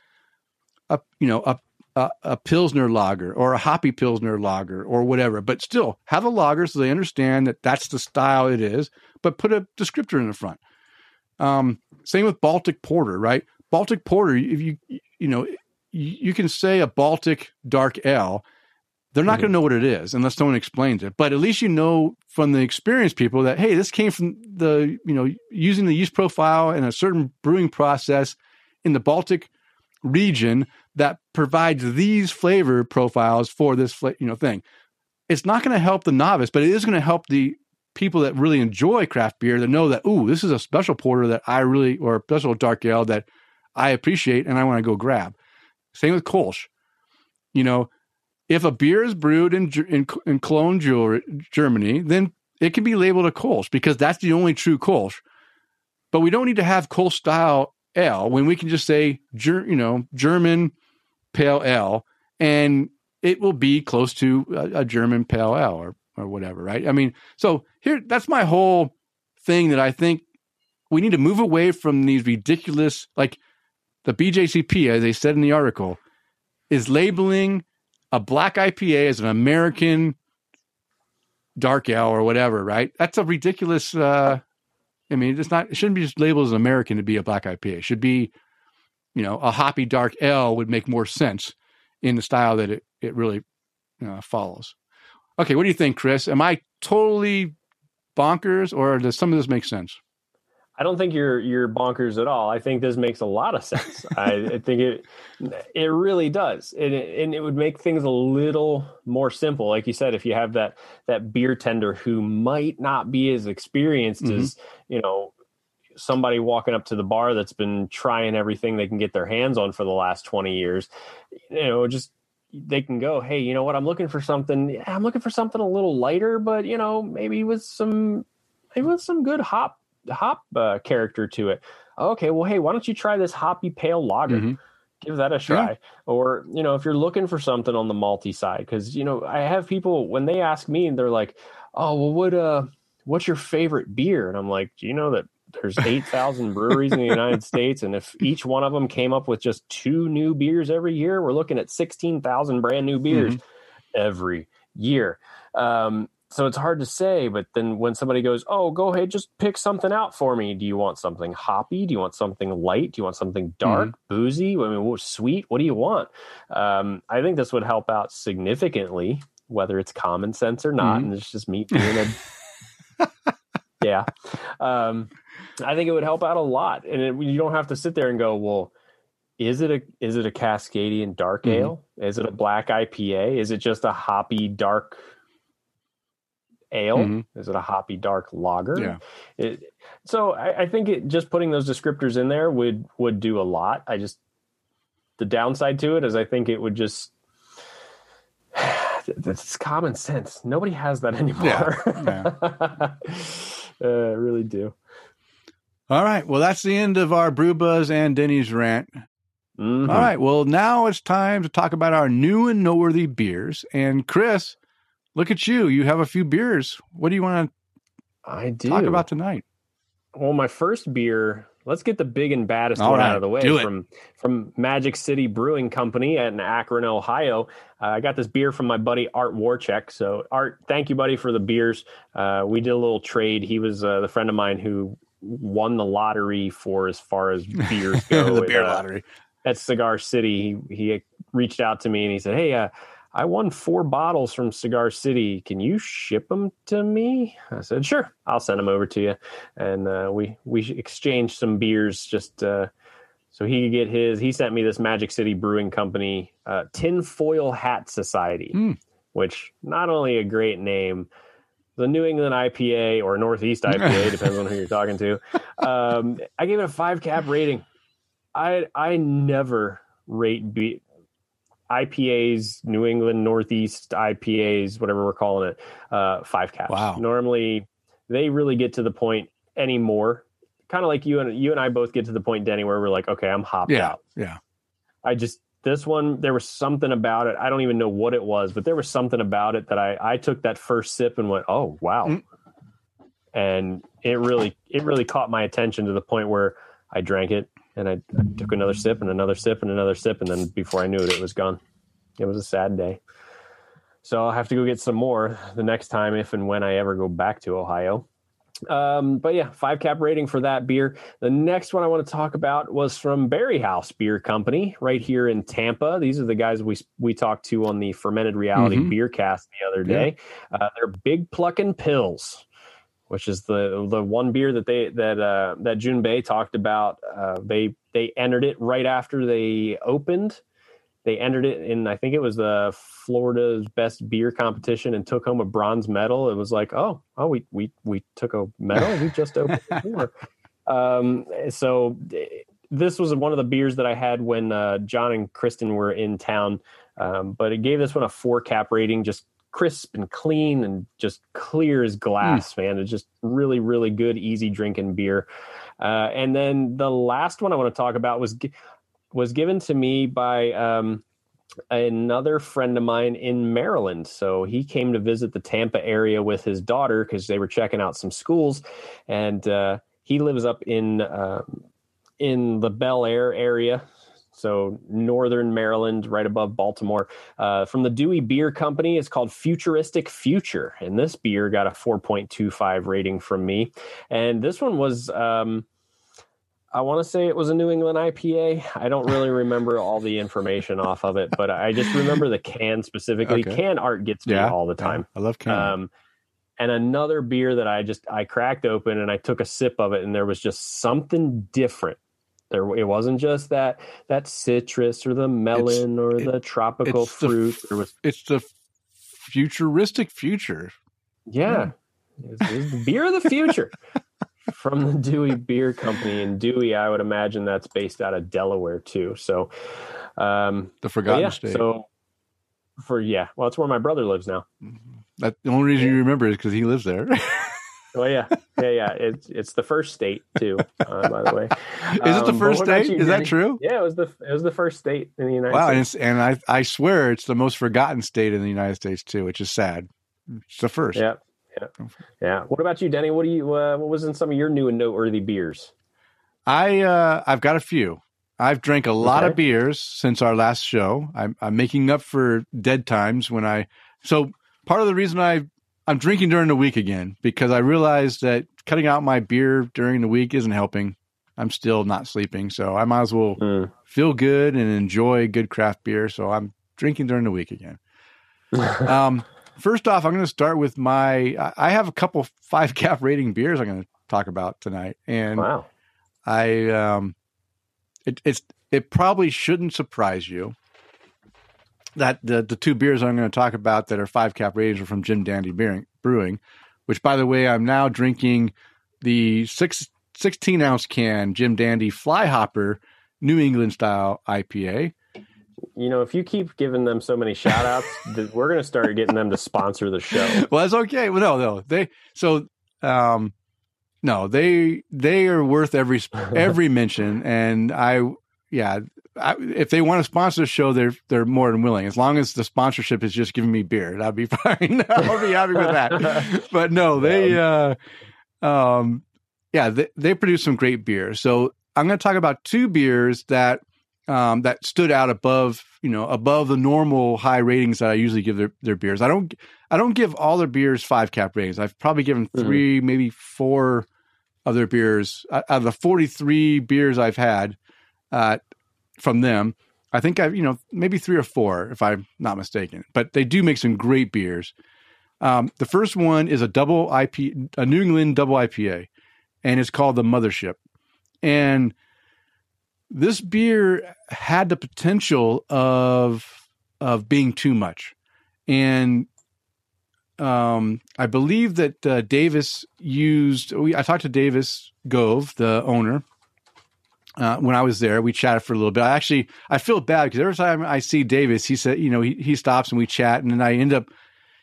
Speaker 2: a you know a a, a pilsner lager or a hoppy pilsner lager or whatever. But still have a lager so they understand that that's the style it is. But put a descriptor in the front. Um, same with Baltic Porter, right? Baltic Porter, if you you know you, can say a Baltic dark ale, they're not going to mm-hmm. know what it is unless someone explains it. But at least you know from the experienced people that hey, this came from the you know using the yeast profile and a certain brewing process in the Baltic region that provides these flavor profiles for this fla- you know thing. It's not going to help the novice, but it is going to help the people that really enjoy craft beer that know that ooh, this is a special porter that I really or a special dark ale that I appreciate and I want to go grab. Same with Kolsch. You know, if a beer is brewed in in, in Cologne, Germany, then it can be labeled a Kolsch because that's the only true Kolsch. But we don't need to have Kolsch style ale when we can just say, you know, German pale ale, and it will be close to a, a German pale ale or or whatever, right? I mean, so here that's my whole thing that I think we need to move away from these ridiculous like the BJCP, as they said in the article, is labeling a black IPA as an American dark ale or whatever, right? That's a ridiculous. Uh, I mean, it's not. It shouldn't be just labeled as an American to be a black IPA. It should be, you know, a hoppy dark ale would make more sense in the style that it it really uh, follows. Okay, what do you think, Chris? Am I totally bonkers, or does some of this make sense?
Speaker 3: I don't think you're you're bonkers at all. I think this makes a lot of sense. I, I think it it really does, and it, and it would make things a little more simple. Like you said, if you have that that beer tender who might not be as experienced
Speaker 2: Mhm.
Speaker 3: as you know somebody walking up to the bar that's been trying everything they can get their hands on for the last 20 years you know just they can go hey you know what i'm looking for something i'm looking for something a little lighter but you know maybe with some maybe with some good hop hop uh, character to it. Okay well hey why don't you try this hoppy pale lager?
Speaker 2: Mhm.
Speaker 3: give that a try. Or you know if you're looking for something on the malty side because you know i have people when they ask me and they're like oh well what uh what's your favorite beer? And i'm like do you know that there's [laughs] 8000 breweries in the united states and if each one of them came up with just two new beers every year we're looking at 16000 brand new beers every year. Um so it's hard to say but then when somebody goes oh go ahead just pick something out for me do you want something hoppy? Do you want something light? Do you want something dark boozy? I mean what, sweet? What do you want? Um, i think this would help out significantly whether it's common sense or not
Speaker 2: Mhm.
Speaker 3: and it's just me being a [laughs] yeah. Um, i think it would help out a lot and it, you don't have to sit there and go well is it a is it a cascadian dark
Speaker 2: Mhm.
Speaker 3: ale? Is it a black ipa is it just a hoppy dark ale
Speaker 2: Mhm.
Speaker 3: is it a hoppy dark lager
Speaker 2: Yeah.
Speaker 3: it, so I, I think it just putting those descriptors in there would would do a lot i just the downside to it is i think it would just [sighs] that's common sense nobody has that [laughs] anymore
Speaker 2: Yeah, [laughs]
Speaker 3: uh, I really do.
Speaker 2: All right. Well, that's the end of our Brew Buzz and Denny's rant.
Speaker 3: Mhm.
Speaker 2: All right. Well, now it's time to talk about our new and noteworthy beers. And Chris, look at you. You have a few beers. What do you want
Speaker 3: I
Speaker 2: to
Speaker 3: do.
Speaker 2: talk about tonight?
Speaker 3: Well, my first beer. Let's get the big and baddest
Speaker 2: All
Speaker 3: one
Speaker 2: right,
Speaker 3: out of the way
Speaker 2: do it.
Speaker 3: from from Magic City Brewing Company in Akron, Ohio. Uh, I got this beer from my buddy Art Warcheck. So, Art, thank you, buddy, for the beers. Uh, we did a little trade. He was uh, the friend of mine who won the lottery for as far as [laughs] beers go.
Speaker 2: the beer
Speaker 3: uh,
Speaker 2: lottery.
Speaker 3: at Cigar City, he, he reached out to me and he said, "Hey, uh, I won four bottles from Cigar City. Can you ship them to me?" I said, "Sure, I'll send them over to you." And uh, we we exchanged some beers just uh, so he could get his. He sent me this Magic City Brewing Company uh, Tinfoil Hat Society,
Speaker 2: Mm.
Speaker 3: which not only a great name. The New England IPA or Northeast IPA [laughs] depends on who you're talking to. Um, I gave it a five cap rating. I I never rate B, IPAs, New England Northeast IPAs, whatever we're calling it, uh, five caps.
Speaker 2: Wow.
Speaker 3: Normally, they really get to the point anymore. Kind of like you and you and I both get to the point, Denny, where we're like, okay, I'm hopped
Speaker 2: Yeah.
Speaker 3: out.
Speaker 2: Yeah.
Speaker 3: I just this one there was something about it. I don't even know what it was, but there was something about it that I I took that first sip and went, oh wow,
Speaker 2: Mm.
Speaker 3: and it really it really caught my attention to the point where I drank it and I, I took another sip and another sip and another sip and then before I knew it, it was gone. It was a sad day. So I'll have to go get some more the next time if and when I ever go back to Ohio. Um, but yeah, five cap rating for that beer. The next one I want to talk about was from Berry House Beer Company right here in Tampa. These are the guys we we talked to on the Fermented Reality
Speaker 2: Mhm.
Speaker 3: Beer Cast the other
Speaker 2: Yeah.
Speaker 3: day. Uh, they're Big plucking Pills, which is the the one beer that they that uh, that June Bay talked about. Uh, they they entered it right after they opened. They entered it in I think it was the Florida's best beer competition and took home a bronze medal. It was like, oh, oh, we we we took a medal. We just opened the [laughs] door. Um, so this was one of the beers that I had when uh, John and Kristen were in town. Um, but it gave this one a four cap rating, just crisp and clean and just clear as glass, man. It's just really, really good, easy drinking beer. Uh, and then the last one I want to talk about was was given to me by um, another friend of mine in Maryland. So he came to visit the Tampa area with his daughter because they were checking out some schools, and uh, he lives up in um in the Bel Air area. So northern Maryland, right above Baltimore, uh, from the Dewey Beer Company. It's called Futuristic Future, and this beer got a 4.25 rating from me. And this one was, um, I want to say it was a New England IPA. I don't really remember all the information off of it, but I just remember the can specifically.
Speaker 2: Okay.
Speaker 3: Can art gets me
Speaker 2: Yeah.
Speaker 3: all the time.
Speaker 2: I love can.
Speaker 3: Um, and another beer that I just I cracked open and I took a sip of it, and there was just something different. There, it wasn't just that that citrus or the melon or
Speaker 2: it-
Speaker 3: the tropical
Speaker 2: it's the
Speaker 3: fruit. there was
Speaker 2: it's the futuristic future.
Speaker 3: yeah, it's, it's the beer of the future from the Dewey Beer Company. And Dewey, I would imagine that's based out of Delaware too. So, um,
Speaker 2: The forgotten
Speaker 3: yeah,
Speaker 2: state.
Speaker 3: so for yeah, well, it's where my brother lives now.
Speaker 2: that the only reason you remember is because he lives there. [laughs]
Speaker 3: Oh yeah, yeah, yeah. It's it's the first state too. Uh, by the way, [laughs]
Speaker 2: is it the
Speaker 3: Um,
Speaker 2: first state?
Speaker 3: you,
Speaker 2: Is that true?
Speaker 3: Yeah, it was the it was the first state in the United
Speaker 2: Wow, and,
Speaker 3: States.
Speaker 2: it's, and I I swear it's the most forgotten state in the United States too, which is sad. It's the first.
Speaker 3: Yeah, yeah, yeah. What about you, Denny? What do you? Uh, what was in some of your new and noteworthy beers?
Speaker 2: I uh, I've got a few. I've drank a lot
Speaker 3: Okay.
Speaker 2: of beers since our last show. I'm, I'm making up for dead times when I. So part of the reason I I'm drinking during the week again because I realized that cutting out my beer during the week isn't helping. I'm still not sleeping, so I might as well
Speaker 3: Mm.
Speaker 2: feel good and enjoy good craft beer. So I'm drinking during the week again. [laughs] Um, first off, I'm going to start with my. I- have a couple five cap rating beers I'm going to talk about tonight, and
Speaker 3: wow.
Speaker 2: I um, it, it's it probably shouldn't surprise you that the the two beers I'm going to talk about that are five cap ratings are from Jim Dandy Brewing, which by the way I'm now drinking the six, 16 ounce can Jim Dandy Fly Hopper New England style IPA.
Speaker 3: You know, if you keep giving them so many shout outs, [laughs] we're going to start getting them to sponsor the show.
Speaker 2: Well, that's okay. Well, no, no, they so um, no, they they are worth every every [laughs] mention, and I yeah, I, if they want to sponsor the show, they're they're more than willing. As long as the sponsorship is just giving me beer, that'd be [laughs] fine. [laughs] I'll be happy with that. [laughs] but no, they uh, um, yeah, they, they produce some great beer. So I'm going to talk about two beers that um, that stood out above you know above the normal high ratings that I usually give their, their beers. I don't I don't give all their beers five cap ratings. I've probably given mm-hmm. 3 mm-hmm. maybe four of their beers out of the 43 beers I've had uh, from them. I think I've you know maybe three or four if I'm not mistaken. But they do make some great beers. Um, the first one is a double IP, a New England double IPA, and it's called the Mothership. And this beer had the potential of of being too much, and um, I believe that uh, Davis used. We, I talked to Davis Gove, the owner, uh, when I was there. We chatted for a little bit. I actually I feel bad because every time I see Davis, he said, you know, he he stops and we chat, and then I end up,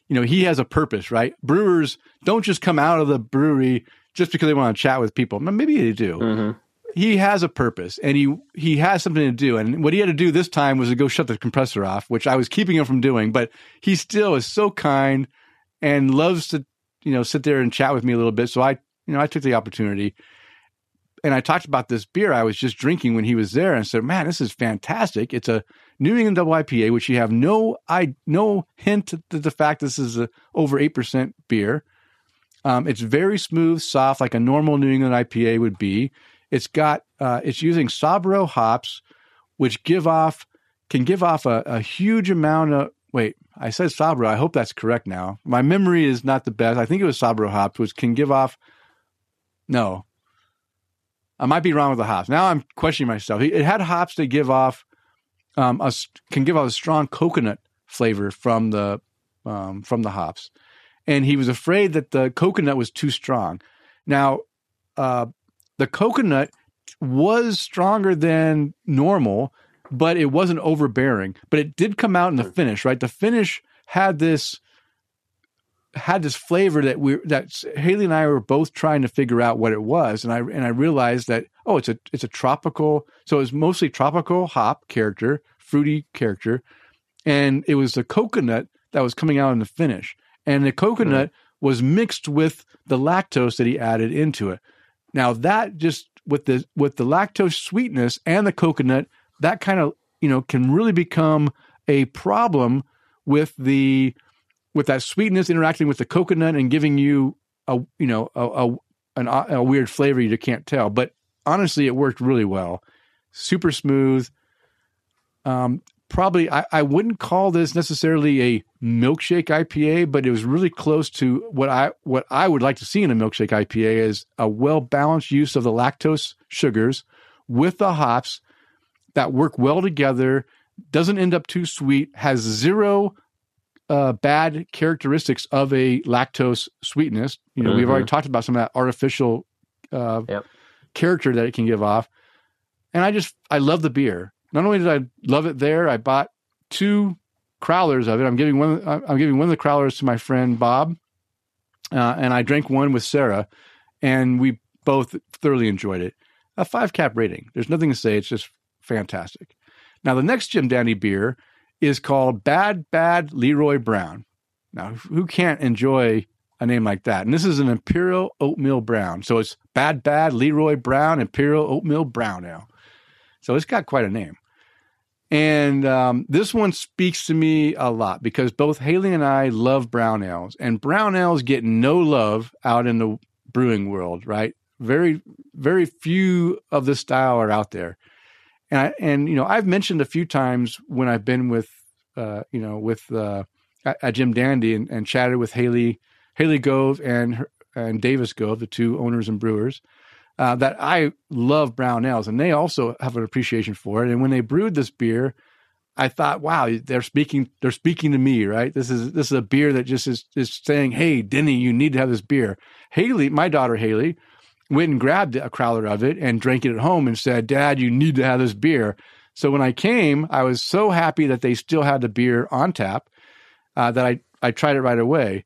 Speaker 2: you know, he has a purpose, right? Brewers don't just come out of the brewery just because they want to chat with people. Maybe they do. Mm-hmm he has a purpose and he he has something to do. And what he had to do this time was to go shut the compressor off, which I was keeping him from doing. But he still is so kind and loves to you know sit there and chat with me a little bit. So I you know I took the opportunity and I talked about this beer I was just drinking when he was there and said, "Man, this is fantastic! It's a New England Double IPA, which you have no I no hint to the fact this is a over eight percent beer. Um, it's very smooth, soft, like a normal New England IPA would be. It's got uh, it's using Sabro hops, which give off can give off a, a huge amount of. Wait, I said Sabro. I hope that's correct now. My memory is not the best. I think it was Sabro hops, which can give off. No, I might be wrong with the hops. Now I'm questioning myself. It had hops that give off um, a, can give off a strong coconut flavor from the um, from the hops, and he was afraid that the coconut was too strong. Now, uh, the coconut was stronger than normal, but it wasn't overbearing. But it did come out in the finish, right? The finish had this had this flavor that we that Haley and I were both trying to figure out what it was, and I and I realized that oh, it's a it's a tropical, so it's mostly tropical hop character, fruity character, and it was the coconut that was coming out in the finish, and the coconut mm-hmm. was mixed with the lactose that he added into it. Now that just with the with the lactose sweetness and the coconut, that kind of you know can really become a problem with the with that sweetness interacting with the coconut and giving you a you know a a, an, a weird flavor you can't tell. But honestly, it worked really well. Super smooth. Um, probably I, I wouldn't call this necessarily a milkshake IPA, but it was really close to what I what I would like to see in a milkshake IPA is a well balanced use of the lactose sugars with the hops that work well together, doesn't end up too sweet, has zero uh, bad characteristics of a lactose sweetness. You know, mm-hmm. we've already talked about some of that artificial uh, yep. character that it can give off. And I just I love the beer not only did I love it there, I bought two crowlers of it. I'm giving one. I'm giving one of the crowlers to my friend Bob, uh, and I drank one with Sarah, and we both thoroughly enjoyed it. A five cap rating. There's nothing to say. It's just fantastic. Now the next Jim Dandy beer is called Bad Bad Leroy Brown. Now who can't enjoy a name like that? And this is an Imperial Oatmeal Brown. So it's Bad Bad Leroy Brown Imperial Oatmeal Brown Ale. So it's got quite a name. And um, this one speaks to me a lot because both Haley and I love brown ales, and brown ales get no love out in the brewing world, right? Very, very few of this style are out there. And I, and you know, I've mentioned a few times when I've been with, uh, you know, with uh, at, Jim Dandy and, and chatted with Haley, Haley Gove and her, and Davis Gove, the two owners and brewers uh, that I love brown ales, and they also have an appreciation for it. And when they brewed this beer, I thought, wow, they're speaking. They're speaking to me, right? This is this is a beer that just is is saying, hey, Denny, you need to have this beer. Haley, my daughter Haley, went and grabbed a crowler of it and drank it at home and said, Dad, you need to have this beer. So when I came, I was so happy that they still had the beer on tap uh, that I I tried it right away.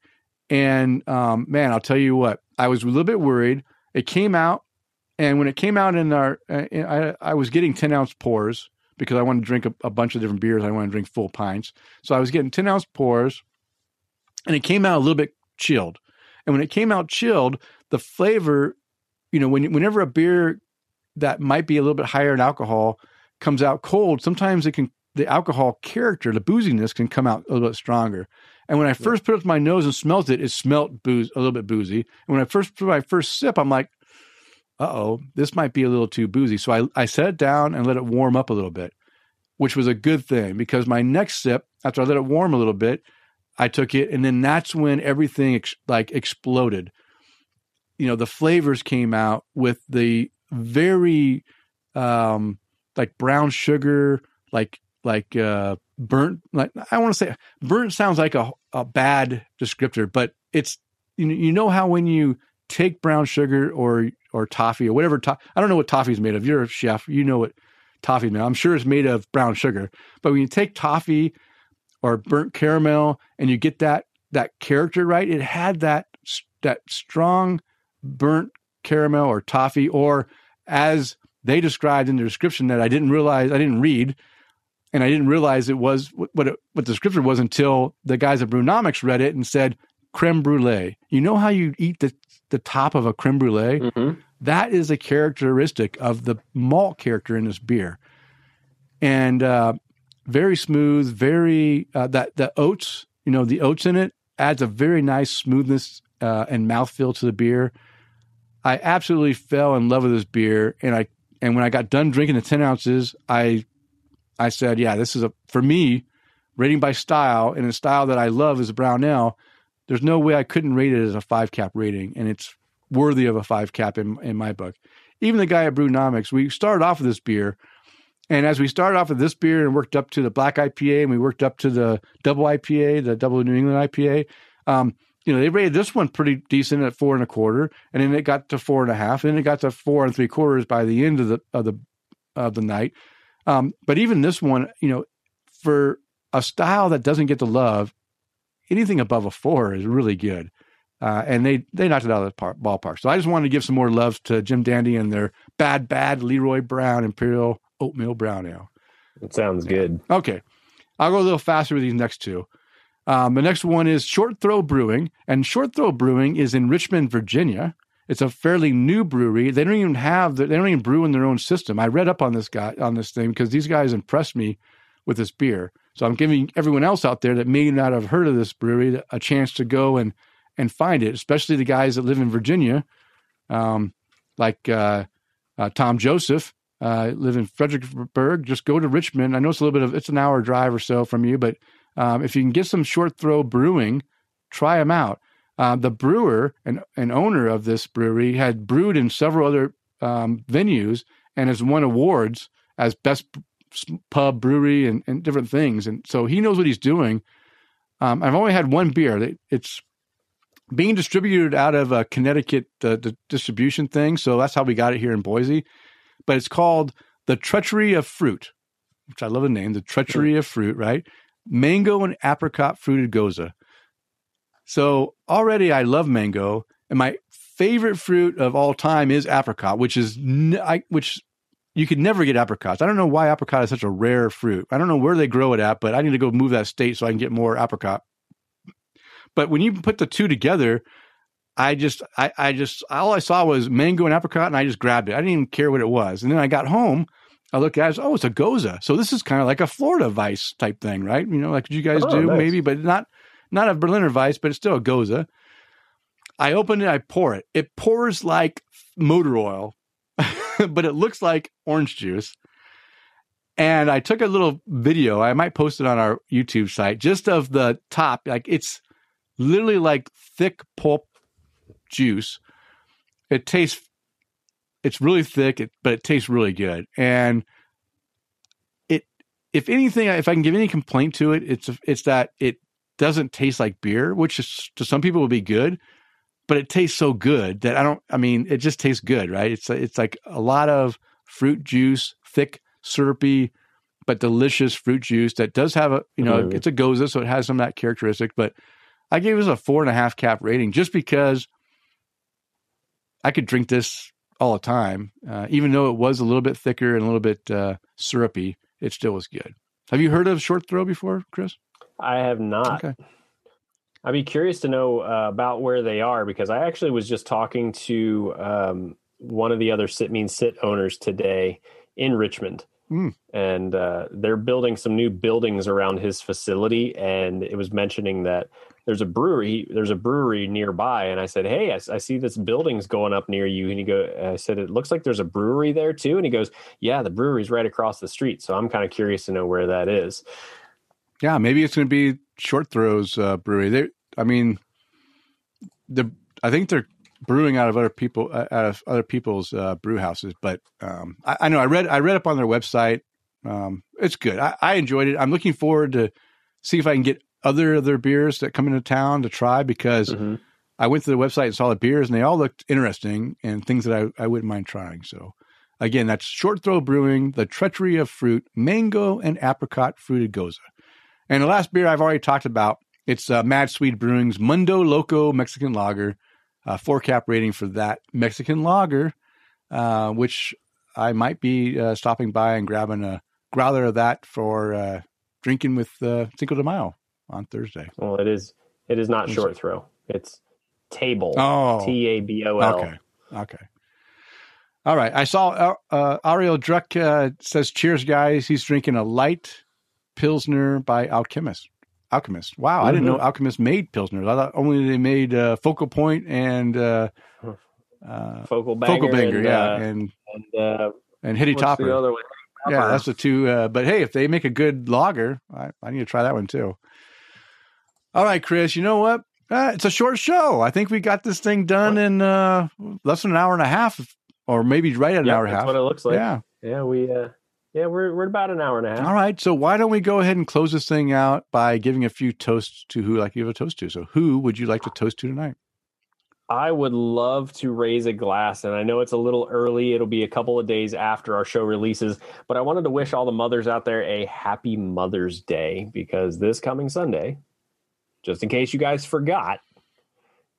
Speaker 2: And um, man, I'll tell you what, I was a little bit worried It came out, and when it came out in our, uh, I, I was getting 10 ounce pours because I wanted to drink a, a bunch of different beers. I wanted to drink full pints. So I was getting 10 ounce pours, and it came out a little bit chilled. And when it came out chilled, the flavor, you know, when whenever a beer that might be a little bit higher in alcohol comes out cold, sometimes it can the alcohol character, the booziness can come out a little bit stronger. And when I first put it to my nose and smelt it, it smelt booze a little bit boozy. And when I first put my first sip, I'm like, uh oh, this might be a little too boozy. So I, I set it down and let it warm up a little bit, which was a good thing because my next sip, after I let it warm a little bit, I took it, and then that's when everything ex- like exploded. You know, the flavors came out with the very um like brown sugar, like like uh burnt like I want to say burnt sounds like a, a bad descriptor, but it's you know, you know how when you take brown sugar or or toffee or whatever to- I don't know what toffee is made of. You're a chef, you know what toffee is made. Of. I'm sure it's made of brown sugar, but when you take toffee or burnt caramel and you get that that character right, it had that that strong burnt caramel or toffee or as they described in the description that I didn't realize I didn't read and I didn't realize it was what it, what the description was until the guys at Brewnomics read it and said creme brulee. You know how you eat the the top of a creme brulee?
Speaker 3: Mm-hmm.
Speaker 2: That is a characteristic of the malt character in this beer, and uh, very smooth. Very uh, that the oats, you know, the oats in it adds a very nice smoothness uh, and mouthfeel to the beer. I absolutely fell in love with this beer, and I and when I got done drinking the ten ounces, I I said, yeah, this is a for me rating by style and a style that I love is a brown ale. There's no way I couldn't rate it as a five cap rating, and it's worthy of a five cap in in my book. Even the guy at Brewnomics, we started off with this beer, and as we started off with this beer and worked up to the black IPA, and we worked up to the double IPA, the double New England IPA. Um, you know, they rated this one pretty decent at four and a quarter, and then it got to four and a half, and then it got to four and three quarters by the end of the of the of the night. Um, but even this one, you know, for a style that doesn't get the love, anything above a four is really good. Uh, and they they knocked it out of the par- ballpark. So I just wanted to give some more love to Jim Dandy and their bad bad Leroy Brown Imperial Oatmeal Brown Ale.
Speaker 3: It sounds good.
Speaker 2: Okay, I'll go a little faster with these next two. Um, the next one is Short Throw Brewing, and Short Throw Brewing is in Richmond, Virginia. It's a fairly new brewery. They don't even have the, they don't even brew in their own system. I read up on this guy on this thing because these guys impressed me with this beer. So I'm giving everyone else out there that may not have heard of this brewery a chance to go and and find it, especially the guys that live in Virginia, um, like uh, uh, Tom Joseph, uh, live in Fredericksburg. Just go to Richmond. I know it's a little bit of it's an hour drive or so from you, but um, if you can get some short throw brewing, try them out. Uh, the brewer and, and owner of this brewery had brewed in several other um, venues and has won awards as best pub brewery and, and different things. And so he knows what he's doing. Um, I've only had one beer. It's being distributed out of uh, Connecticut, the, the distribution thing. So that's how we got it here in Boise. But it's called The Treachery of Fruit, which I love the name, The Treachery of Fruit, right? Mango and apricot fruited gose. So already I love mango, and my favorite fruit of all time is apricot, which is n- I, which you could never get apricots. I don't know why apricot is such a rare fruit. I don't know where they grow it at, but I need to go move that state so I can get more apricot. But when you put the two together, I just I, I just all I saw was mango and apricot, and I just grabbed it. I didn't even care what it was. And then I got home. I look at it, oh, it's a Gose. So this is kind of like a Florida Weisse type thing, right? You know, like you guys
Speaker 3: Oh,
Speaker 2: do
Speaker 3: nice.
Speaker 2: maybe, but not not a Berliner Weiss, but it's still a Gose. I open it, I pour it. It pours like motor oil, [laughs] but it looks like orange juice. And I took a little video, I might post it on our YouTube site, just of the top. Like it's literally like thick pulp juice. It tastes, it's really thick, but it tastes really good. And it, if anything, if I can give any complaint to it, it's it's that it doesn't taste like beer, which is, to some people would be good, but it tastes so good that I don't. I mean, it just tastes good, right? It's it's like a lot of fruit juice, thick, syrupy, but delicious fruit juice that does have a you know
Speaker 3: Mhm.
Speaker 2: it's a gose, so it has some of that characteristic. But I gave this a four and a half cap rating just because I could drink this all the time, uh, even though it was a little bit thicker and a little bit uh, syrupy. It still was good. Have you heard of Short Throw before, Chris?
Speaker 3: I have not.
Speaker 2: Okay.
Speaker 3: I'd be curious to know uh, about where they are because I actually was just talking to um, one of the other Sit Mean Sit owners today in Richmond.
Speaker 2: Mm.
Speaker 3: And uh, they're building some new buildings around his facility. And it was mentioning that there's a brewery, there's a brewery nearby. And I said, Hey, I, I see this building's going up near you. And he go, I said, it looks like there's a brewery there too. And he goes, yeah, the brewery's right across the street. So I'm kind of curious to know where that is.
Speaker 2: Yeah, maybe it's going to be Short Throws uh, Brewery. They, I mean, the I think they're brewing out of other people uh, out of other people's uh, brew houses. But um, I, I, know I read I read up on their website. Um, it's good. I, I, enjoyed it. I'm looking forward to see if I can get other other beers that come into town to try because mm-hmm. I went to the website and saw the beers and they all looked interesting and things that I, I wouldn't mind trying. So again, that's Short Throw Brewing, the Treachery of Fruit, Mango and Apricot Fruited Gose. And the last beer I've already talked about, it's uh, Mad Swede Brewing's Mundo Loco Mexican Lager uh, four cap rating for that Mexican lager, uh, which I might be uh, stopping by and grabbing a growler of that for uh, drinking with uh, Cinco de Mayo on Thursday.
Speaker 3: Well, it is it is not short throw. It's table.
Speaker 2: Oh,
Speaker 3: T A B O L.
Speaker 2: Okay. Okay. All right. I saw uh, uh Ariel Druck uh, says, "Cheers, guys." He's drinking a light pilsner by Alchemist. Alchemist. Wow, mm-hmm. I didn't know mm-hmm. Alchemist made pilsners. I thought only they made uh, Focal Point and uh, [laughs]
Speaker 3: uh, Focal Banger,
Speaker 2: Focal Banger,
Speaker 3: and,
Speaker 2: yeah,
Speaker 3: uh,
Speaker 2: and
Speaker 3: and, uh,
Speaker 2: and Heady Topper.
Speaker 3: One?
Speaker 2: Yeah, that's the two. Uh, but hey, if they make a good lager, I, I, need to try that one too. All right, Chris. You know what? Uh, it's a short show. I think we got this thing done in uh, less than an hour and a half, or maybe right at an
Speaker 3: yep,
Speaker 2: hour and a half.
Speaker 3: That's what it looks like.
Speaker 2: Yeah,
Speaker 3: yeah. We uh, yeah, we're we're about an hour and a half.
Speaker 2: All right. So why don't we go ahead and close this thing out by giving a few toasts to who like you give a toast to? So who would you like to toast to tonight?
Speaker 3: I would love to raise a glass, and I know it's a little early. It'll be a couple of days after our show releases, but I wanted to wish all the mothers out there a happy Mother's Day because this coming Sunday, just in case you guys forgot,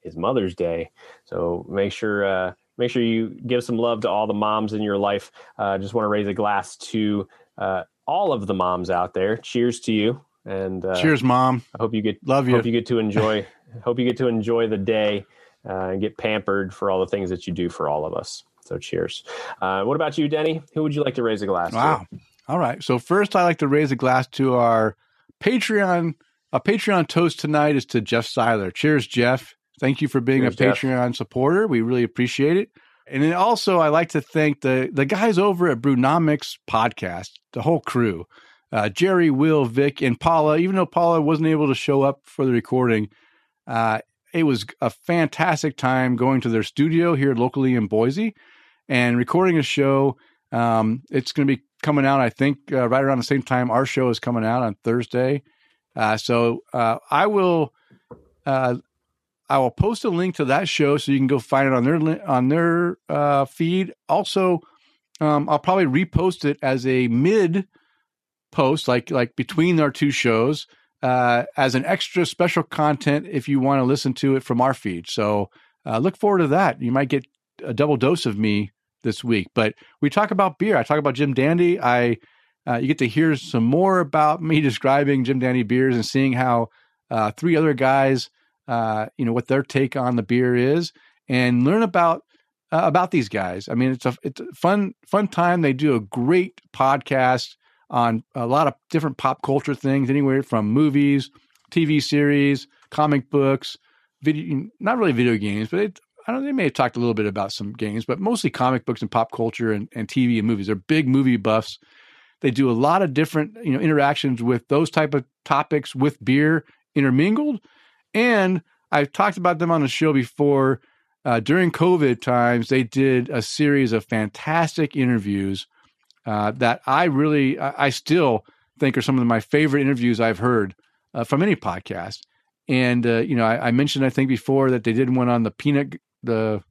Speaker 3: is Mother's Day. So make sure uh, make sure you give some love to all the moms in your life. Uh, just want to raise a glass to uh, all of the moms out there. Cheers to you. And uh,
Speaker 2: cheers, mom.
Speaker 3: I hope you get
Speaker 2: love you.
Speaker 3: Hope you get to enjoy. hope you get to enjoy the day uh, and get pampered for all the things that you do for all of us. So cheers. Uh, what about you, Denny? Who would you like to raise a glass
Speaker 2: wow.
Speaker 3: to?
Speaker 2: All right. So first, I like to raise a glass to our Patreon. A Patreon toast tonight is to Jeff Seiler. Cheers, Jeff. Thank you for being Cheers, a Patreon Jeff. supporter. We really appreciate it. And then also, I like to thank the the guys over at Brewnomics podcast, the whole crew, uh, Jerry, Will, Vic, and Paula. Even though Paula wasn't able to show up for the recording, uh, it was a fantastic time going to their studio here locally in Boise and recording a show. Um, it's going to be coming out, I think, uh, right around the same time our show is coming out on Thursday. Uh, so uh, I will uh, I will post a link to that show so you can go find it on their on their uh, feed. Also, um, I'll probably repost it as a mid post, like like between our two shows, uh, as an extra special content if you want to listen to it from our feed. So uh, look forward to that. You might get a double dose of me this week. But we talk about beer. I talk about Jim Dandy. I uh, you get to hear some more about me [laughs] describing Jim Dandy beers and seeing how uh, three other guys uh, you know what their take on the beer is, and learn about uh, about these guys. I mean, it's a it's a fun fun time. They do a great podcast on a lot of different pop culture things, anywhere from movies, TV series, comic books, video. Not really video games, but it, I don't. They may have talked a little bit about some games, but mostly comic books and pop culture and, and TV and movies. They're big movie buffs. They do a lot of different you know interactions with those type of topics with beer intermingled and I've talked about them on the show before. Uh, during COVID times, they did a series of fantastic interviews uh, that I really, I, still think are some of my favorite interviews I've heard uh, from any podcast. And uh, you know, I, I, mentioned I think before that they did one on the peanut, the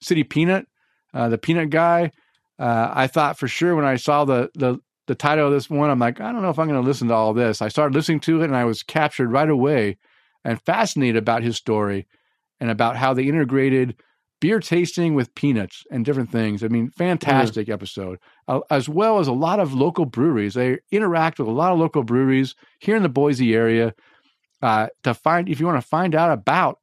Speaker 2: city peanut, uh, the peanut guy. Uh, I thought for sure when I saw the the the title of this one, I'm like, I don't know if I'm going to listen to all this. I started listening to it, and I was captured right away and fascinated about his story and about how they integrated beer tasting with peanuts and different things. I mean, fantastic mm. episode, uh, as well as a lot of local breweries. They interact with a lot of local breweries here in the Boise area uh, to find if you want to find out about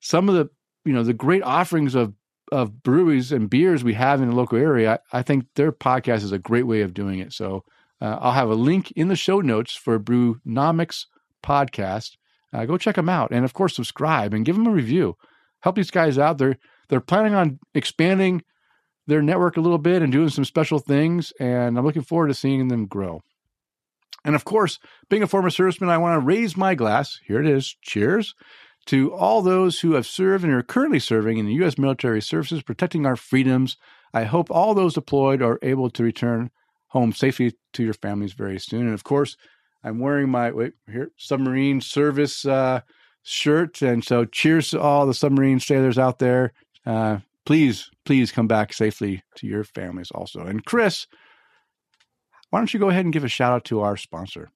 Speaker 2: some of the you know the great offerings of of breweries and beers we have in the local area. I, I think their podcast is a great way of doing it. So uh, I'll have a link in the show notes for Brewnomics podcast. Uh, go check them out, and of course, subscribe and give them a review. Help these guys out. They're they're planning on expanding their network a little bit and doing some special things, and I'm looking forward to seeing them grow. And of course, being a former serviceman, I want to raise my glass. Here it is. Cheers to all those who have served and are currently serving in the U.S. military services, protecting our freedoms. I hope all those deployed are able to return home safely to your families very soon. And of course, I'm wearing my wait here submarine service uh, shirt, and so cheers to all the submarine sailors out there. Uh, please, please come back safely to your families also. And Chris, why don't you go ahead and give a shout out to our sponsor?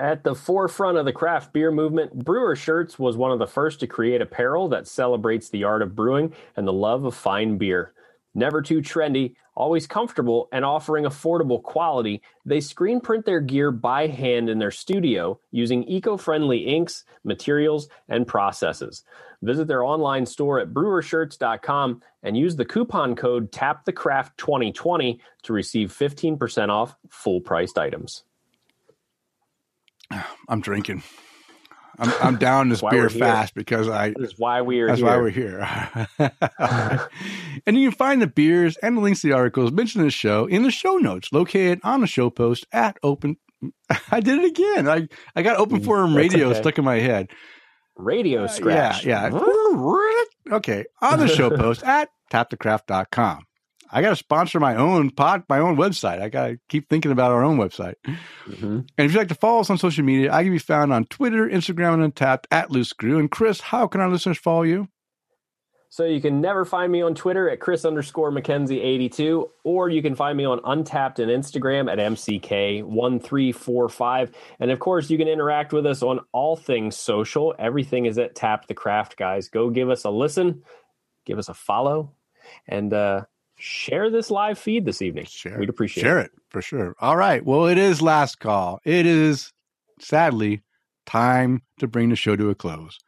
Speaker 3: At the forefront of the craft beer movement, Brewer Shirts was one of the first to create apparel that celebrates the art of brewing and the love of fine beer. Never too trendy, always comfortable, and offering affordable quality, they screen print their gear by hand in their studio using eco friendly inks, materials, and processes. Visit their online store at brewershirts.com and use the coupon code TAPTHECRAFT2020 to receive 15% off full priced items. [sighs]
Speaker 2: I'm drinking. I'm, I'm down this [laughs] beer fast because I.
Speaker 3: That's why we are.
Speaker 2: That's
Speaker 3: here.
Speaker 2: why we're here. [laughs] and you can find the beers and the links to the articles mentioned in the show in the show notes located on the show post at open. [laughs] I did it again. I I got open forum radio okay. stuck in my head.
Speaker 3: Radio scratch.
Speaker 2: Uh, yeah, yeah. okay, on the show post at tapthecraft.com. I got to sponsor my own pod, my own website. I got to keep thinking about our own website. Mm-hmm. And if you'd like to follow us on social media, I can be found on Twitter, Instagram, and Untappd at Loose Screw. And Chris, how can our listeners follow you?
Speaker 3: So you can never find me on Twitter at Chris underscore McKenzie 82, or you can find me on Untappd and Instagram at MCK1345. And of course, you can interact with us on all things social. Everything is at Tap the Craft, guys. Go give us a listen, give us a follow, and uh, share this live feed this evening. Share, We'd appreciate
Speaker 2: share it. it for sure. All right. Well, it is last call. It is sadly time to bring the show to a close.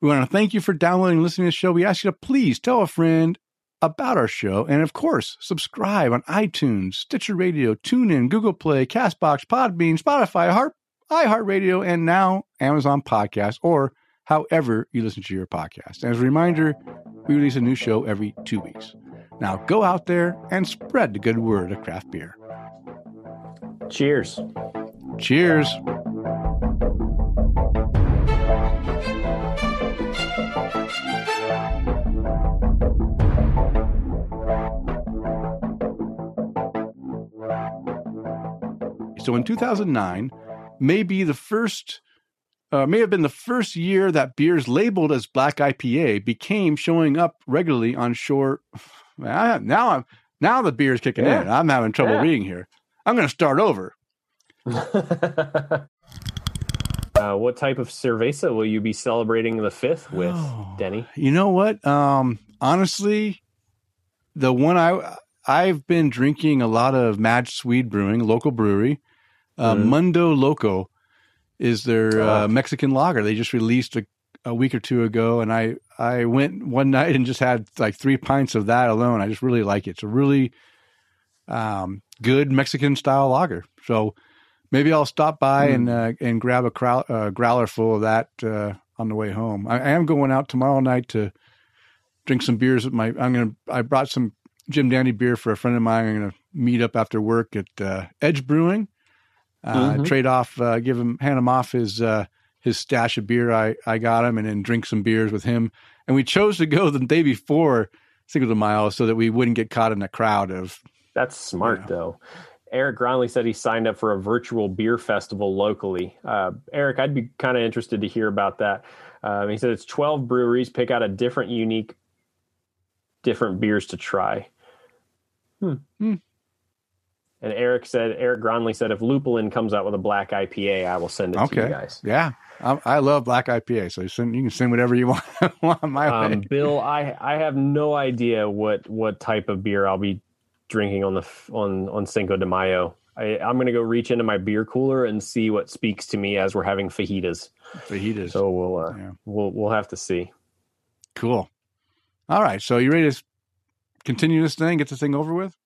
Speaker 2: We want to thank you for downloading and listening to the show. We ask you to please tell a friend about our show. And of course, subscribe on iTunes, Stitcher Radio, TuneIn, Google Play, Castbox, Podbean, Spotify, Heart, iHeartRadio, and now Amazon Podcast, or however you listen to your podcast. And as a reminder, we release a new show every two weeks. Now go out there and spread the good word of craft beer.
Speaker 3: Cheers.
Speaker 2: Cheers. So in 2009, may be the first, uh, may have been the first year that beers labeled as black IPA became showing up regularly on shore I, now I'm now the beer's kicking yeah. in. I'm having trouble yeah. reading here. I'm going to start over. [laughs]
Speaker 3: uh, what type of cerveza will you be celebrating the fifth with, oh, [sighs] Denny?
Speaker 2: You know what? Um, honestly, the one I I've been drinking a lot of Mad Swede Brewing, local brewery. Uh, mm. Mundo Loco is their oh. uh, Mexican lager. They just released a, a week or two ago, and I I went one [laughs] night and just had like three pints of that alone. I just really like it. It's a really um, good Mexican style lager. So maybe I'll stop by mm. and uh, and grab a crow- uh, growler full of that uh, on the way home. I, I, am going out tomorrow night to drink some beers with my. I'm gonna. I brought some Jim Dandy beer for a friend of mine. I'm gonna meet up after work at uh, Edge Brewing. Uh, mm-hmm. Trade off, uh, give him, hand him off his his stash of beer I, I got him and then drink some beers with him. And we chose to go the day before Cinco de Mayo so that we wouldn't get caught in a crowd of.
Speaker 3: That's smart, you know. though. Eric Gronley said he signed up for a virtual beer festival locally. Uh, Eric, I'd be kind of interested to hear about that. Uh, he said it's 12 breweries, pick out a different, unique, different beers to try. Hmm. hmm. And Eric said, Eric Gronley said, if Lupulin comes out with a black IPA, I will send it to you
Speaker 2: Okay.
Speaker 3: guys.
Speaker 2: Yeah, I, I love black IPA, so you, send, you can send whatever you want, [laughs] want my
Speaker 3: Um,
Speaker 2: way.
Speaker 3: Bill, I I have no idea what what type of beer I'll be drinking on the on on Cinco de Mayo. I, I'm gonna go reach into my beer cooler and see what speaks to me as we're having fajitas.
Speaker 2: Fajitas.
Speaker 3: So we'll uh,
Speaker 2: Yeah.
Speaker 3: we'll we'll have to see.
Speaker 2: Cool. All right, so you ready to continue this thing? Get this thing over with?